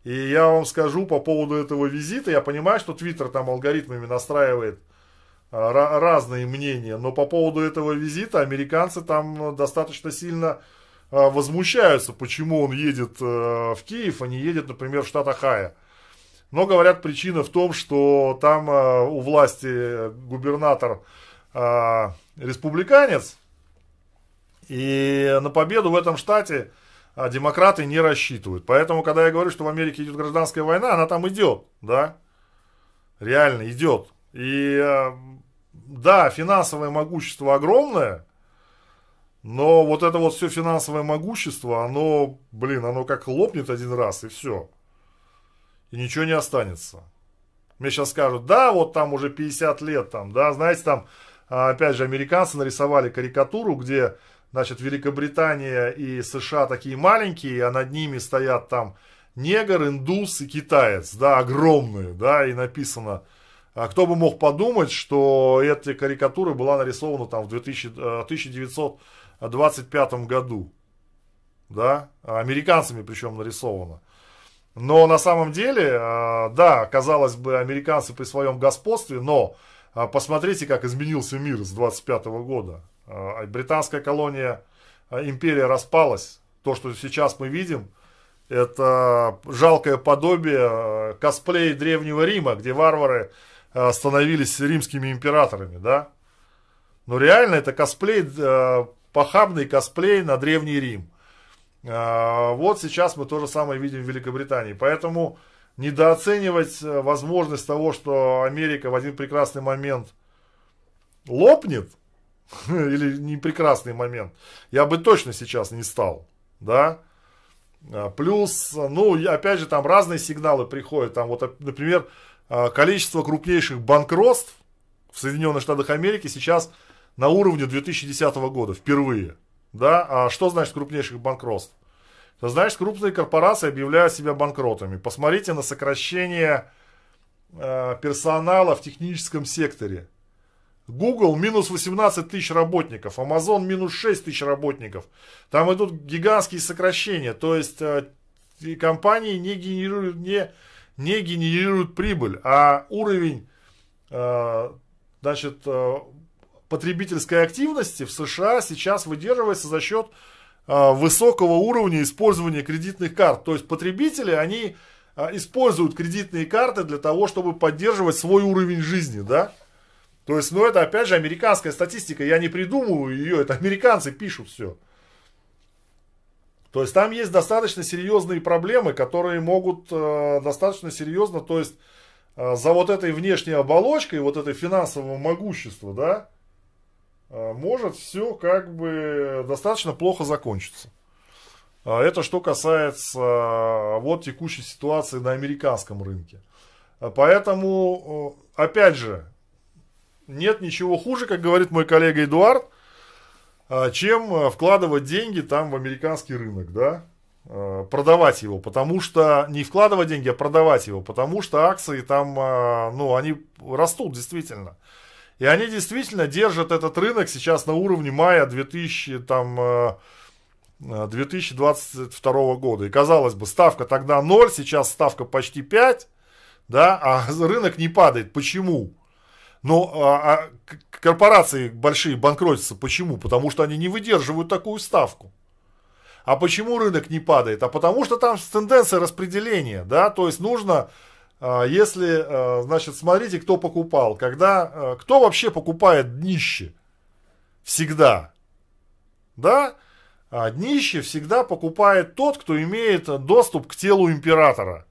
Speaker 1: И я вам скажу по поводу этого визита, я понимаю, что Твиттер там алгоритмами настраивает разные мнения, но по поводу этого визита американцы там достаточно сильно а, возмущаются, почему он едет э, в Киев, а не едет, например, в штат Ахая. Но говорят, причина в том, что там э, у власти губернатор э, республиканец, и на победу в этом штате демократы не рассчитывают. Поэтому, когда я говорю, что в Америке идет гражданская война, она там идет, да, реально идет. И да, финансовое могущество огромное, но вот это вот все финансовое могущество, оно, блин, оно как лопнет один раз и все. И ничего не останется. Мне сейчас скажут, да, вот там уже 50 лет, там, да, знаете, там, а, опять же, американцы нарисовали карикатуру, где, значит, Великобритания и США такие маленькие, а над ними стоят там негр, индус и китаец, да, огромные, да, и написано, а кто бы мог подумать, что эта карикатура была нарисована там в 2000, 1900 25 году. Да, американцами причем нарисовано. Но на самом деле, а, да, казалось бы, американцы при своем господстве, но а, посмотрите, как изменился мир с 25 года. А, британская колония, империя распалась. То, что сейчас мы видим, это жалкое подобие косплея Древнего Рима, где варвары становились римскими императорами, да. Но реально это косплей похабный косплей на Древний Рим. А, вот сейчас мы то же самое видим в Великобритании. Поэтому недооценивать э, возможность того, что Америка в один прекрасный момент лопнет, или не прекрасный момент, я бы точно сейчас не стал, да. А, плюс, ну, опять же, там разные сигналы приходят. Там вот, например, а, количество крупнейших банкротств в Соединенных Штатах Америки сейчас на уровне 2010 года впервые. Да? А что значит крупнейших банкротств? Значит, крупные корпорации объявляют себя банкротами. Посмотрите на сокращение э, персонала в техническом секторе. Google минус 18 тысяч работников, Amazon минус 6 тысяч работников. Там идут гигантские сокращения. То есть э, компании не генерируют, не, не генерируют прибыль, а уровень э, значит, потребительской активности в США сейчас выдерживается за счет высокого уровня использования кредитных карт. То есть потребители, они а, используют кредитные карты для того, чтобы поддерживать свой уровень жизни, да? То есть, ну это опять же американская статистика, я не придумываю ее, это американцы пишут все. То есть там есть достаточно серьезные проблемы, которые могут э, достаточно серьезно, то есть э, за вот этой внешней оболочкой, вот этой финансового могущества, да, может все как бы достаточно плохо закончиться. А, это что касается а, вот текущей ситуации на американском рынке. Поэтому, опять же, нет ничего хуже, как говорит мой коллега Эдуард, чем вкладывать деньги там в американский рынок, да, продавать его, потому что не вкладывать деньги, а продавать его, потому что акции там, ну, они растут действительно. И они действительно держат этот рынок сейчас на уровне мая 2000, там, 2022 э, года. И казалось бы, ставка тогда 0, сейчас ставка почти 5, да, а рынок не падает. Почему? Но а, а, корпорации большие банкротятся. Почему? Потому что они не выдерживают такую ставку. А почему рынок не падает? А потому что там тенденция распределения, да, то есть нужно, если, а, значит, смотрите, кто покупал, когда, а, кто вообще покупает днище? Всегда, да, днище всегда покупает тот, кто имеет доступ к телу императора,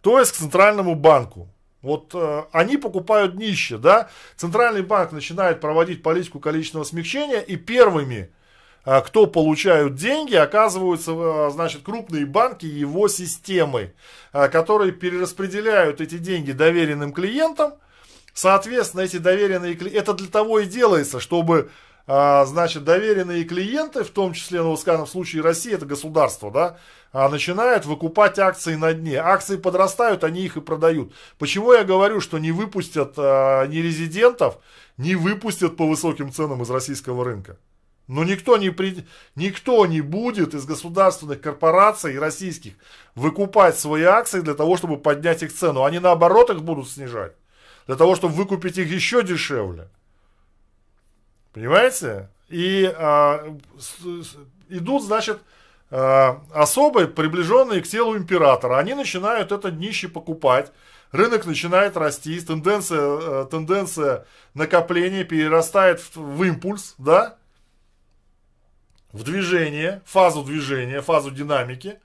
Speaker 1: то есть к центральному банку. Вот э, они покупают днище, да, центральный банк начинает проводить политику количественного смягчения, и первыми а, кто получают деньги, оказываются, а, значит, крупные банки его системы, а, которые перераспределяют эти деньги доверенным клиентам. Соответственно, эти доверенные клиенты, это для того и делается, чтобы, значит, доверенные клиенты, в том числе, ну, скажем, в случае России, это государство, да, начинают выкупать акции на дне. Акции подрастают, они их и продают. Почему я говорю, что не выпустят ни резидентов, не выпустят по высоким ценам из российского рынка? Но никто не, при... никто не будет из государственных корпораций российских выкупать свои акции для того, чтобы поднять их цену. Они наоборот их будут снижать. Для того, чтобы выкупить их еще дешевле. Понимаете? И а, с, с, идут, значит, а, особые, приближенные к телу императора. Они начинают это днище покупать. Рынок начинает расти. Тенденция, э, тенденция накопления перерастает в, в импульс, да? В движение, фазу движения, фазу динамики.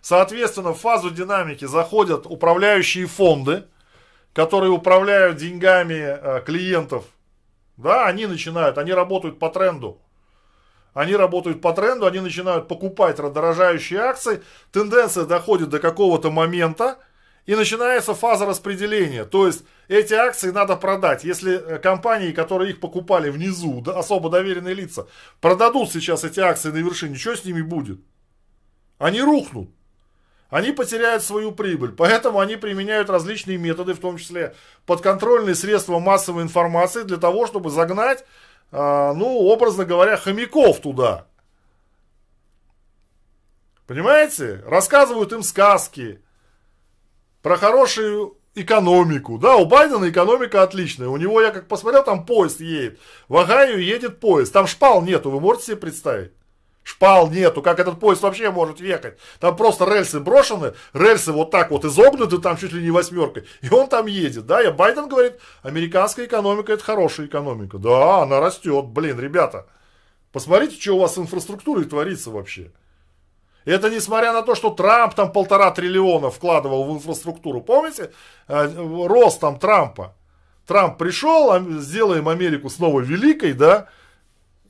Speaker 1: Соответственно, в фазу динамики заходят управляющие фонды, которые управляют деньгами э, клиентов. Да, они начинают, они работают по тренду. Они работают по тренду, они начинают покупать дорожающие акции. Тенденция доходит до какого-то момента, и начинается фаза распределения. То есть эти акции надо продать. Если э, компании, которые их покупали внизу, да, особо доверенные лица, продадут сейчас эти акции на вершине, что с ними будет? Они рухнут. Они потеряют свою прибыль. Поэтому они применяют различные методы, в том числе подконтрольные средства массовой информации, для того, чтобы загнать, э, ну, образно говоря, хомяков туда. Понимаете? Рассказывают им сказки про хорошую экономику. Да, у Байдена экономика отличная. У него, я как посмотрел, там поезд едет. В Огайо едет поезд. Там шпал нету, вы можете себе представить? Шпал нету, как этот поезд вообще может ехать. Там просто рельсы брошены, рельсы вот так вот изогнуты, там чуть ли не восьмеркой. И он там едет, да, и Байден говорит, американская экономика это хорошая экономика. Да, она растет, блин, ребята. Посмотрите, что у вас с инфраструктурой творится вообще. Это несмотря на то, что Трамп там полтора триллиона вкладывал в инфраструктуру. Помните э, рост там Трампа? Трамп пришел, сделаем Америку снова великой, да,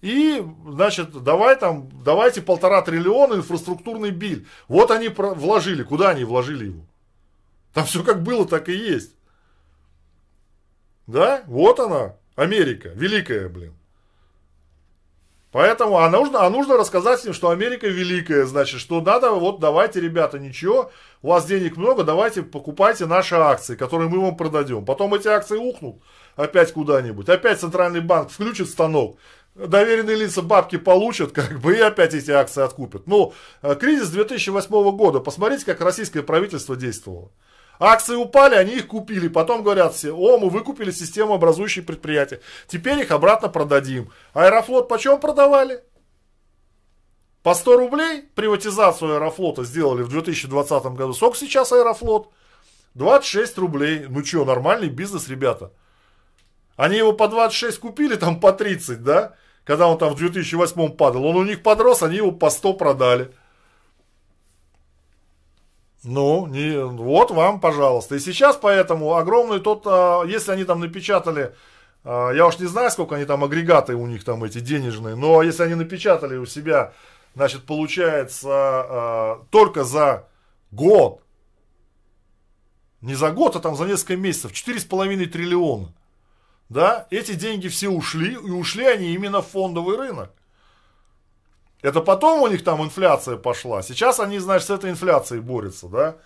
Speaker 1: и, значит, давай там, давайте полтора триллиона инфраструктурный биль. Вот они вложили. Куда они вложили его? Там все как было, так и есть. Да? Вот она, Америка, великая, блин. Поэтому, а нужно, а нужно рассказать им, что Америка великая, значит, что надо, вот давайте, ребята, ничего, у вас денег много, давайте покупайте наши акции, которые мы вам продадем. Потом эти акции ухнут опять куда-нибудь, опять центральный банк включит станок, доверенные лица бабки получат, как бы, и опять эти акции откупят. Ну, э, кризис 2008 года, посмотрите, как российское правительство действовало. Акции упали, они их купили. Потом говорят все, о, мы выкупили систему образующие предприятия. Теперь их обратно продадим. Аэрофлот почем продавали? По 100 рублей приватизацию Аэрофлота сделали в 2020 году. Сколько сейчас Аэрофлот? 26 рублей. Ну что, нормальный бизнес, ребята. Они его по 26 купили, там по 30, да? Когда он там в 2008 падал. Он у них подрос, они его по 100 продали. Ну, не, вот вам, пожалуйста. И сейчас поэтому огромный тот, а, если они там напечатали, а, я уж не знаю, сколько они там агрегаты у них там эти денежные, но если они напечатали у себя, значит, получается а, только за год, не за год, а там за несколько месяцев, 4,5 триллиона. Да, эти деньги все ушли, и ушли они именно в фондовый рынок. Это потом у них там инфляция пошла. Сейчас они, значит, с этой инфляцией борются, да.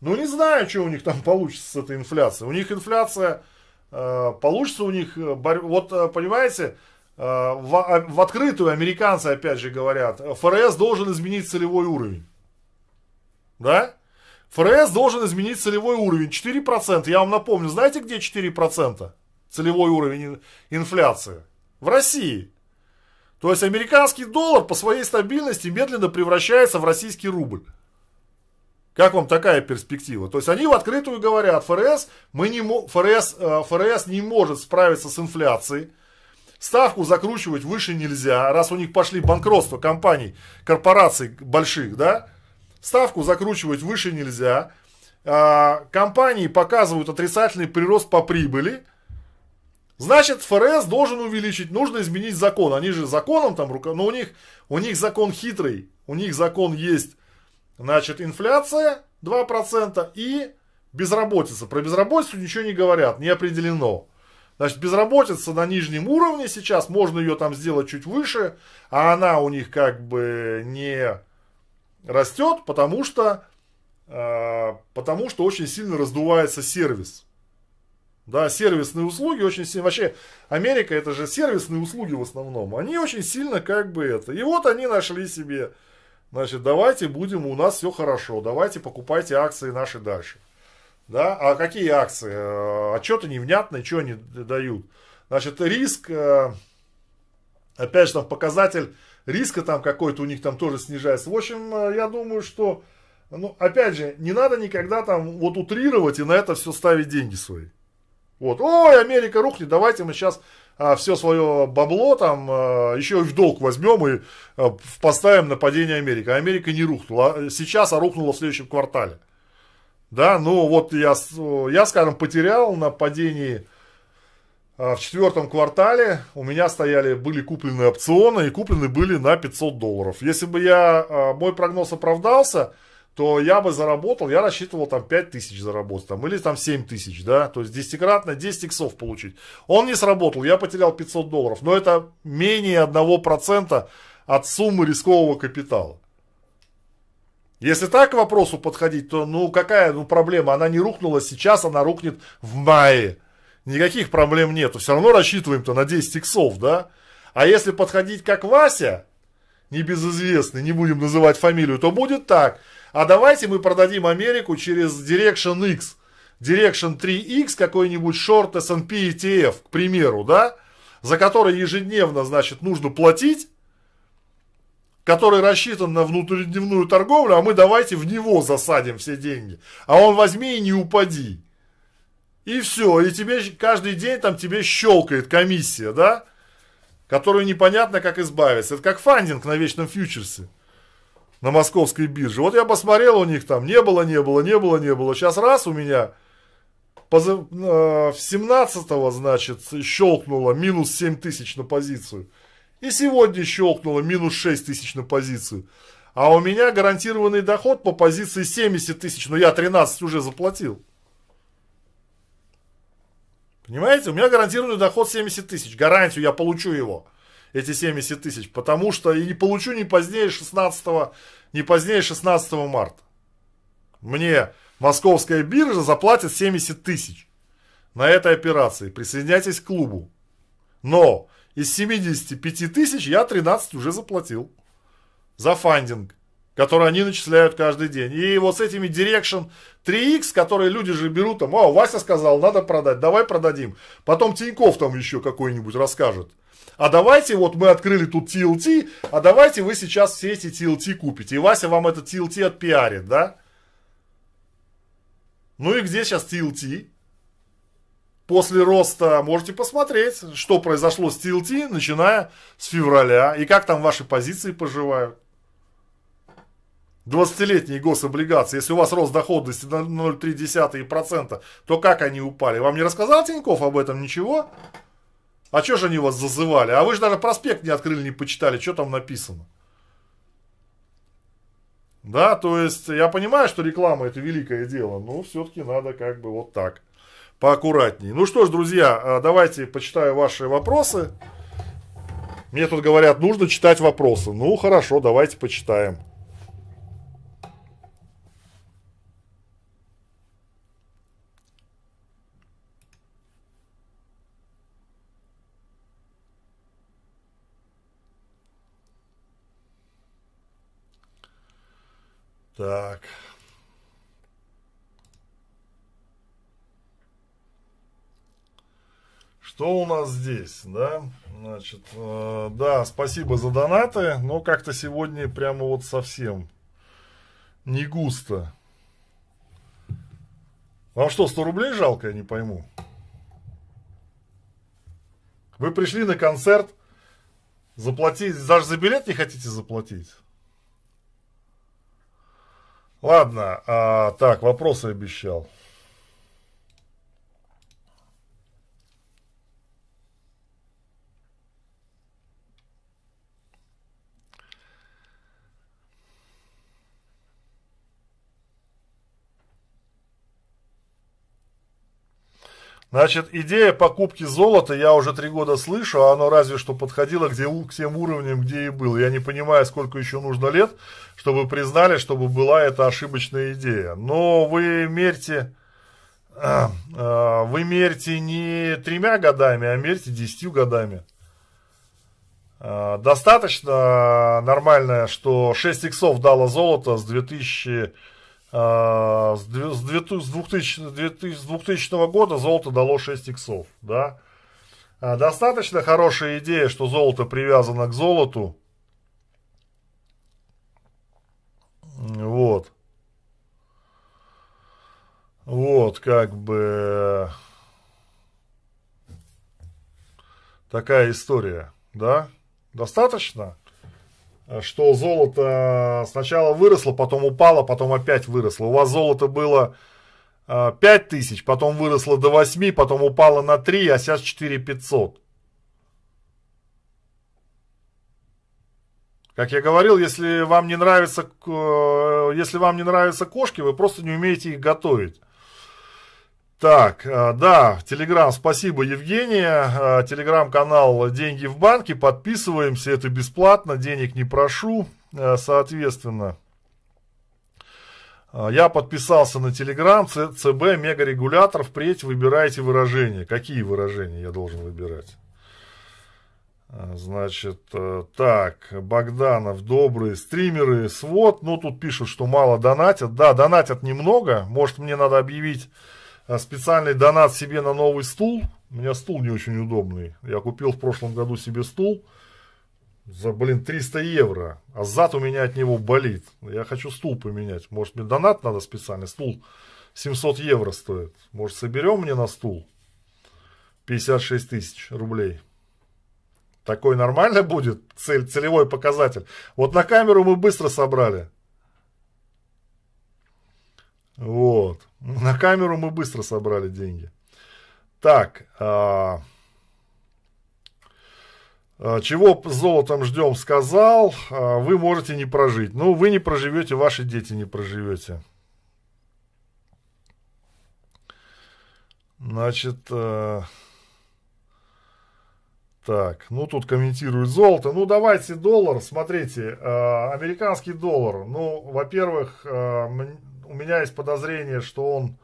Speaker 1: Ну, не знаю, что у них там получится с этой инфляцией. У них инфляция, э, получится у них, э, вот, э, понимаете, э, в, а, в открытую американцы, опять же, говорят, ФРС должен изменить целевой уровень. Да? ФРС должен изменить целевой уровень. 4%. Я вам напомню, знаете, где 4%? Целевой уровень инфляции? В России. То есть американский доллар по своей стабильности медленно превращается в российский рубль. Как вам такая перспектива? То есть они в открытую говорят, ФРС, мы не, ФРС, э, ФРС не может справиться с инфляцией, ставку закручивать выше нельзя, раз у них пошли банкротства компаний, корпораций больших, да, ставку закручивать выше нельзя, а, компании показывают отрицательный прирост по прибыли, Значит, ФРС должен увеличить, нужно изменить закон. Они же законом там, но ну, у них, у них закон хитрый. У них закон есть, значит, инфляция 2% и безработица. Про безработицу ничего не говорят, не определено. Значит, безработица на нижнем уровне сейчас, можно ее там сделать чуть выше, а она у них как бы не растет, потому что, э, потому что очень сильно раздувается сервис. Да, сервисные услуги очень сильно, вообще Америка это же сервисные услуги в основном, они очень сильно как бы это. И вот они нашли себе, значит, давайте будем, у нас все хорошо, давайте покупайте акции наши дальше. Да, а какие акции? Э, что-то невнятное, что они дают? Значит, риск, э, опять же, там показатель риска там какой-то у них там тоже снижается. В общем, э, я думаю, что, ну, опять же, не надо никогда там вот утрировать и на это все ставить деньги свои. Вот, ой, Америка рухнет, давайте мы сейчас а, все свое бабло там а, еще и в долг возьмем и а, поставим на падение Америки. А Америка не рухнула. Сейчас, а рухнула в следующем квартале. Да, ну вот я, я скажем, потерял на падении а, в четвертом квартале. У меня стояли, были куплены опционы и куплены были на 500 долларов. Если бы я, а, мой прогноз оправдался, то я бы заработал, я рассчитывал там 5 тысяч заработать, там, или там 7 тысяч, да, то есть десятикратно 10 иксов получить. Он не сработал, я потерял 500 долларов, но это менее 1% от суммы рискового капитала. Если так к вопросу подходить, то ну какая ну, проблема? Она не рухнула сейчас, она рухнет в мае. Никаких проблем нету. Все равно рассчитываем-то на 10 иксов, да? А если подходить как Вася, небезызвестный, не будем называть фамилию, то будет так – а давайте мы продадим Америку через Direction X. Direction 3X, какой-нибудь шорт S&P ETF, к примеру, да, за который ежедневно, значит, нужно платить, который рассчитан на внутридневную торговлю, а мы давайте в него засадим все деньги. А он возьми и не упади. И все, и тебе каждый день там тебе щелкает комиссия, да, которую непонятно как избавиться. Это как фандинг на вечном фьючерсе на московской бирже. Вот я посмотрел у них там, не было, не было, не было, не было. Сейчас раз у меня в 17 значит, щелкнуло минус 7 тысяч на позицию. И сегодня щелкнуло минус 6 тысяч на позицию. А у меня гарантированный доход по позиции 70 тысяч, но я 13 уже заплатил. Понимаете, у меня гарантированный доход 70 тысяч. Гарантию я получу его эти 70 тысяч, потому что и не получу не позднее 16, не позднее 16 марта. Мне московская биржа заплатит 70 тысяч на этой операции. Присоединяйтесь к клубу. Но из 75 тысяч я 13 уже заплатил за фандинг, который они начисляют каждый день. И вот с этими Direction 3X, которые люди же берут, там, о, Вася сказал, надо продать, давай продадим. Потом Тиньков там еще какой-нибудь расскажет а давайте вот мы открыли тут TLT, а давайте вы сейчас все эти TLT купите. И Вася вам этот TLT отпиарит, да? Ну и где сейчас TLT? После роста можете посмотреть, что произошло с TLT, начиная с февраля, и как там ваши позиции поживают. 20-летние гособлигации, если у вас рост доходности на 0,3%, то как они упали? Вам не рассказал Тиньков об этом ничего? А что же они вас зазывали? А вы же даже проспект не открыли, не почитали, что там написано. Да, то есть я понимаю, что реклама это великое дело, но все-таки надо как бы вот так, поаккуратнее. Ну что ж, друзья, а, давайте почитаю ваши вопросы. Мне тут говорят, нужно читать вопросы. Ну хорошо, давайте почитаем. Так. Что у нас здесь, да? Значит, э, да, спасибо за донаты, но как-то сегодня прямо вот совсем не густо. Вам что, 100 рублей жалко, я не пойму. Вы пришли на концерт, заплатить, даже за билет не хотите заплатить? Ладно, а, так, вопросы обещал. Значит, идея покупки золота я уже три года слышу, а оно разве что подходило где, к тем уровням, где и было. Я не понимаю, сколько еще нужно лет, чтобы признали, чтобы была эта ошибочная идея. Но вы мерьте, а, вы мерьте не тремя годами, а мерьте десятью годами. А, достаточно нормально, что 6 иксов дало золото с 2000 а, с 2000, 2000 года золото дало 6 иксов, да. А, достаточно хорошая идея, что золото привязано к золоту. Вот. Вот, как бы такая история, да? Достаточно? Что золото сначала выросло, потом упало, потом опять выросло. У вас золото было 5 а, тысяч, потом выросло до 8, потом упало на 3, а сейчас 4 500. Как я говорил, если вам не нравится, э, если вам не нравятся кошки, вы просто не умеете их готовить. Так, э, да, Телеграм, спасибо, Евгения. Э, Телеграм-канал «Деньги в банке». Подписываемся, это бесплатно, денег не прошу, э, соответственно. Я подписался на Телеграм, ЦБ, мегарегулятор. Впредь выбирайте выражения. Какие выражения я должен выбирать? Значит, так, Богданов, добрые стримеры, свод. Ну, тут пишут, что мало донатят. Да, донатят немного. Может, мне надо объявить специальный донат себе на новый стул. У меня стул не очень удобный. Я купил в прошлом году себе стул за, блин, 300 евро. А зад у меня от него болит. Я хочу стул поменять. Может, мне донат надо специальный? Стул 700 евро стоит. Может, соберем мне на стул? 56 тысяч рублей. Такой нормально будет цель, целевой показатель. Вот на камеру мы быстро собрали. Вот. На камеру мы быстро собрали деньги. Так. А, а, чего с золотом ждем, сказал. А, вы можете не прожить. Ну, вы не проживете, ваши дети не проживете. Значит, а, так, ну тут комментируют золото. Ну давайте доллар, смотрите, э, американский доллар. Ну, во-первых, э, у меня есть подозрение, что он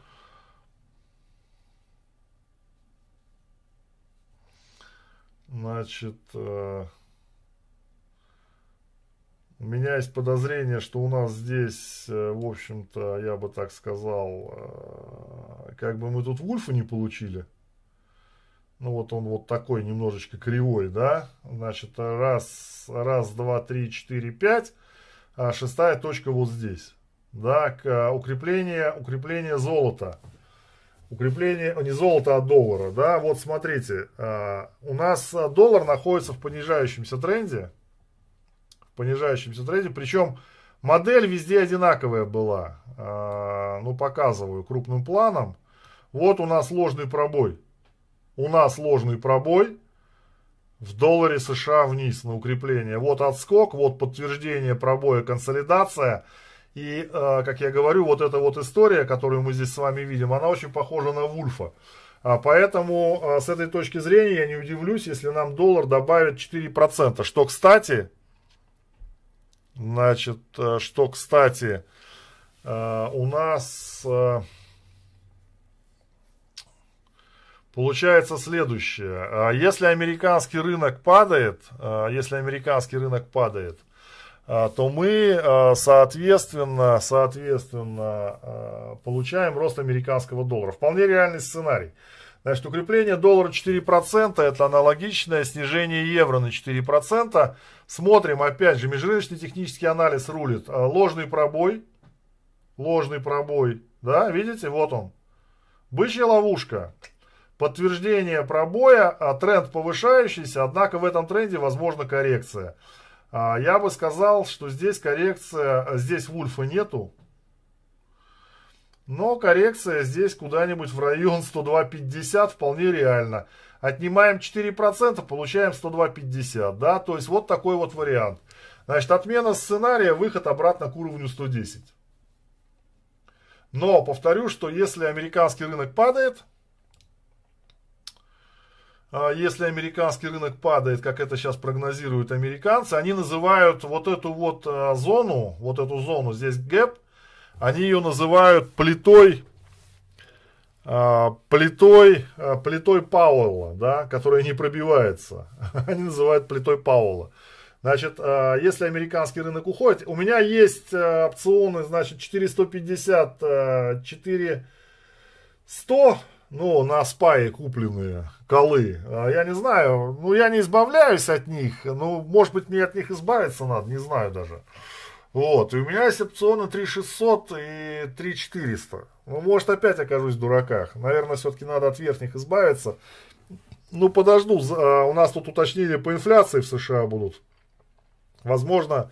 Speaker 1: Значит, э, у меня есть подозрение, что у нас здесь, э, в общем-то, я бы так сказал, э, как бы мы тут Вульфа не получили. Ну вот он вот такой немножечко кривой, да. Значит, раз, раз, два, три, четыре, пять. А шестая точка вот здесь да, к э, укрепление, укрепление золота. Укрепление, не золота, а доллара, да, вот смотрите, э, у нас доллар находится в понижающемся тренде, в понижающемся тренде, причем модель везде одинаковая была, э, ну, показываю крупным планом, вот у нас ложный пробой, у нас ложный пробой, в долларе США вниз на укрепление. Вот отскок, вот подтверждение пробоя, консолидация – и, э, как я говорю, вот эта вот история, которую мы здесь с вами видим, она очень похожа на Вульфа. А поэтому э, с этой точки зрения я не удивлюсь, если нам доллар добавит 4%. Что, кстати, значит, э, что, кстати, у нас получается следующее. Если американский рынок падает, если американский рынок падает, а, то мы, а, соответственно, соответственно, а, получаем рост американского доллара. Вполне реальный сценарий. Значит, укрепление доллара 4% это аналогичное снижение евро на 4%. Смотрим, опять же, межрыночный технический анализ рулит. А, ложный пробой, ложный пробой, да, видите, вот он. Бычья ловушка. Подтверждение пробоя, а тренд повышающийся, однако в этом тренде возможна коррекция. А, я бы сказал, что здесь коррекция, здесь Вульфа нету, но коррекция здесь куда-нибудь в район 102.50 вполне реально. Отнимаем 4%, получаем 102.50. Да? То есть вот такой вот вариант. Значит, отмена сценария, выход обратно к уровню 110. Но повторю, что если американский рынок падает, если американский рынок падает, как это сейчас прогнозируют американцы, они называют вот эту вот а, зону, вот эту зону, здесь гэп, они ее называют плитой, а, плитой, а, плитой Пауэлла, да, которая не пробивается. Они называют плитой Пауэлла. Значит, а, если американский рынок уходит, у меня есть опционы, значит, 4150, 4100, ну, на спае купленные колы. Я не знаю, ну, я не избавляюсь от них, ну, может быть, мне от них избавиться надо, не знаю даже. Вот, и у меня есть опционы 3600 и 3400. Ну, может, опять окажусь в дураках. Наверное, все-таки надо от верхних избавиться. Ну, подожду, а, у нас тут уточнения по инфляции в США будут. Возможно,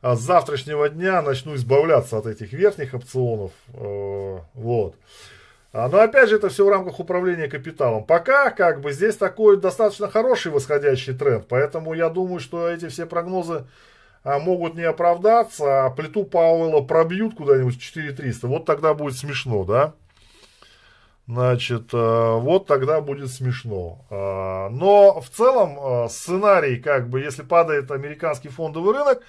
Speaker 1: а, с завтрашнего дня начну избавляться от этих верхних опционов. Э, вот. А, но опять же, это все в рамках управления капиталом. Пока, как бы, здесь такой достаточно хороший восходящий тренд. Поэтому я думаю, что эти все прогнозы а могут не оправдаться, а плиту Пауэлла пробьют куда-нибудь 4300, вот тогда будет смешно, да? Значит, э, вот тогда будет смешно. Э, но в целом э, сценарий, как бы, если падает американский фондовый рынок,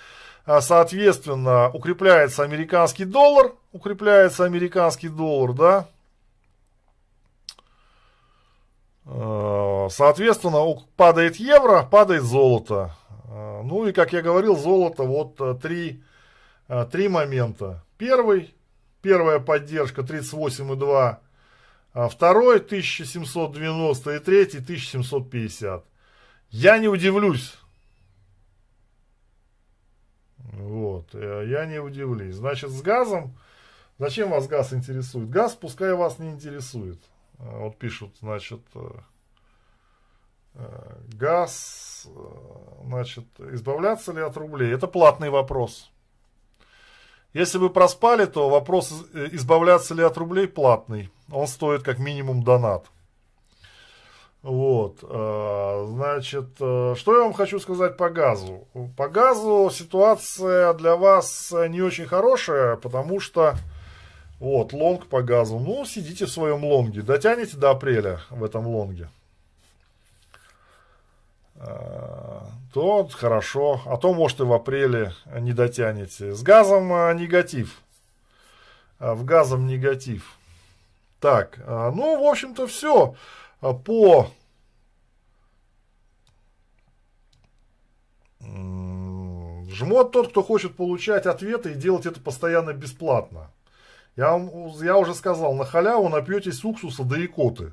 Speaker 1: соответственно, укрепляется американский доллар, укрепляется американский доллар, да, Соответственно, падает евро, падает золото. А, ну и, как я говорил, золото, вот э, три, э, три момента. Первый, первая поддержка 38,2, а второй 1790 и третий 1750. Я не удивлюсь. Вот, э, я не удивлюсь. Значит, с газом, зачем вас газ интересует? Газ пускай вас не интересует. Вот пишут, значит, газ значит, избавляться ли от рублей? Это платный вопрос. Если вы проспали, то вопрос э, избавляться ли от рублей платный. Он стоит как минимум донат. Вот, э, значит, э, что я вам хочу сказать по газу? По газу ситуация для вас не очень хорошая, потому что, вот, лонг по газу, ну, сидите в своем лонге, дотянете до апреля в этом лонге. Э, то хорошо, а то, может, и в апреле не дотянете. С газом э, негатив. Э, в газом негатив. Так, ну, в общем-то, все по жмот тот, кто хочет получать ответы и делать это постоянно бесплатно. Я, вам, я уже сказал, на халяву напьетесь уксуса да икоты.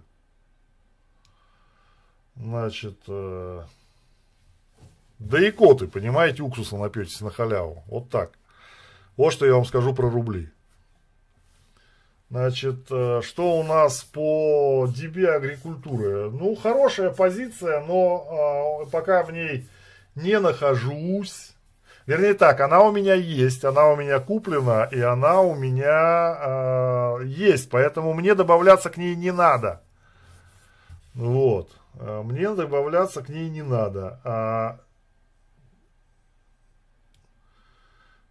Speaker 1: Значит, э, да и коты, понимаете, уксуса напьетесь на халяву. Вот так. Вот что я вам скажу про рубли. Значит, э, что у нас по DB агрикультуры? Ну, хорошая позиция, но э, пока в ней не нахожусь. Вернее так, она у меня есть, она у меня куплена, и она у меня э, есть, поэтому мне добавляться к ней не надо. Вот. А, мне добавляться к ней не надо. А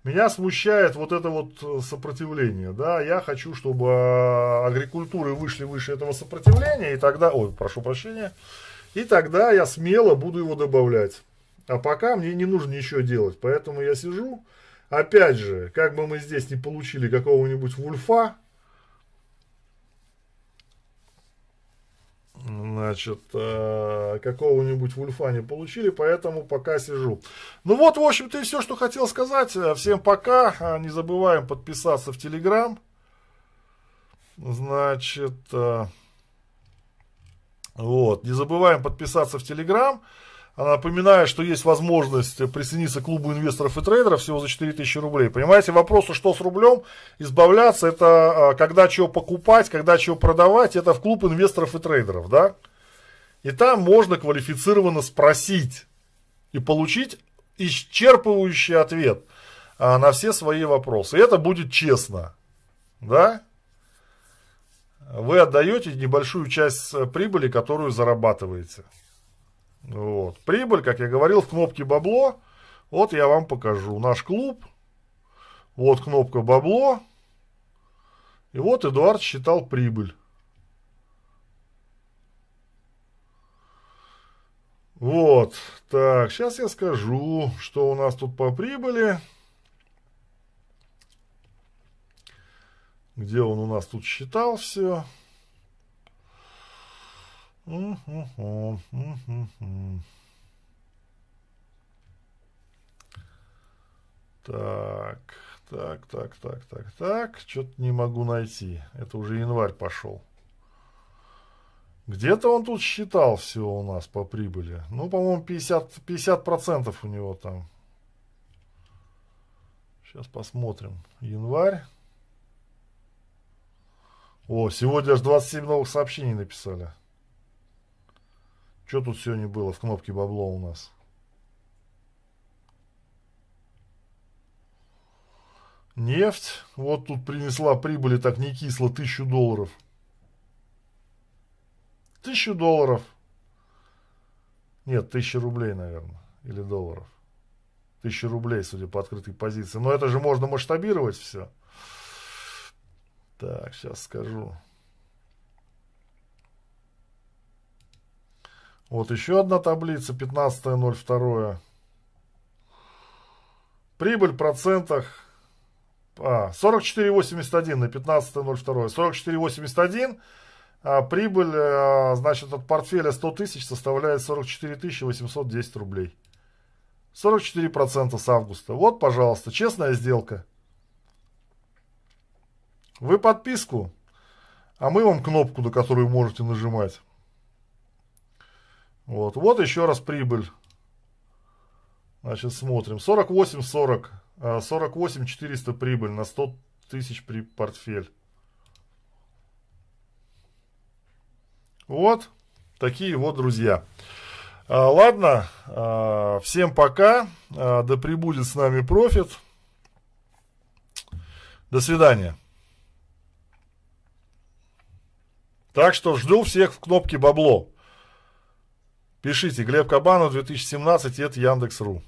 Speaker 1: меня смущает вот это вот сопротивление, да, я хочу, чтобы агрикультуры вышли выше этого сопротивления, и тогда, ой, прошу прощения, и тогда я смело буду его добавлять. А пока мне не нужно ничего делать, поэтому я сижу, опять же, как бы мы здесь не получили какого-нибудь вульфа, значит, э, какого-нибудь вульфа не получили, поэтому пока сижу. Ну вот, в общем-то, и все, что хотел сказать. Всем пока. А, не забываем подписаться в Телеграм. Значит, э, Вот. Не забываем подписаться в Телеграм. Напоминаю, что есть возможность присоединиться к клубу инвесторов и трейдеров всего за 4000 рублей. Понимаете, вопросы, что с рублем, избавляться, это а, когда чего покупать, когда чего продавать, это в клуб инвесторов и трейдеров, да? И там можно квалифицированно спросить и получить исчерпывающий ответ а, на все свои вопросы. И это будет честно, да? Вы отдаете небольшую часть прибыли, которую зарабатываете. Вот. Прибыль, как я говорил, в кнопке бабло. Вот я вам покажу. Наш клуб. Вот кнопка бабло. И вот Эдуард считал прибыль. Вот. Так, сейчас я скажу, что у нас тут по прибыли. Где он у нас тут считал все. Так, так, так, так, так, так. Что-то не могу найти. Это уже январь пошел. Где-то он тут считал все у нас по прибыли. Ну, по-моему, 50, 50% у него там. Сейчас посмотрим. Январь. О, сегодня аж 27 новых сообщений написали. Что тут сегодня было в кнопке бабло у нас? Нефть. Вот тут принесла прибыли так не кисло, тысячу долларов. Тысячу долларов. Нет, тысяча рублей, наверное. Или долларов. Тысяча рублей, судя по открытой позиции. Но это же можно масштабировать все. Так, сейчас скажу. Вот еще одна таблица, 15.02. Прибыль в процентах. А, 44.81 на 15.02. 44.81. А прибыль, а, значит, от портфеля 100 тысяч составляет 44 810 рублей. 44% с августа. Вот, пожалуйста, честная сделка. Вы подписку, а мы вам кнопку, на которую можете нажимать. Вот, вот еще раз прибыль. Значит, смотрим. 48-40. 48 400 прибыль на 100 тысяч при портфель. Вот такие вот друзья. А, ладно, а, всем пока. А, да пребудет с нами профит. До свидания. Так что жду всех в кнопке бабло. Пишите Глеб Кабанов 2017, это Яндекс.ру.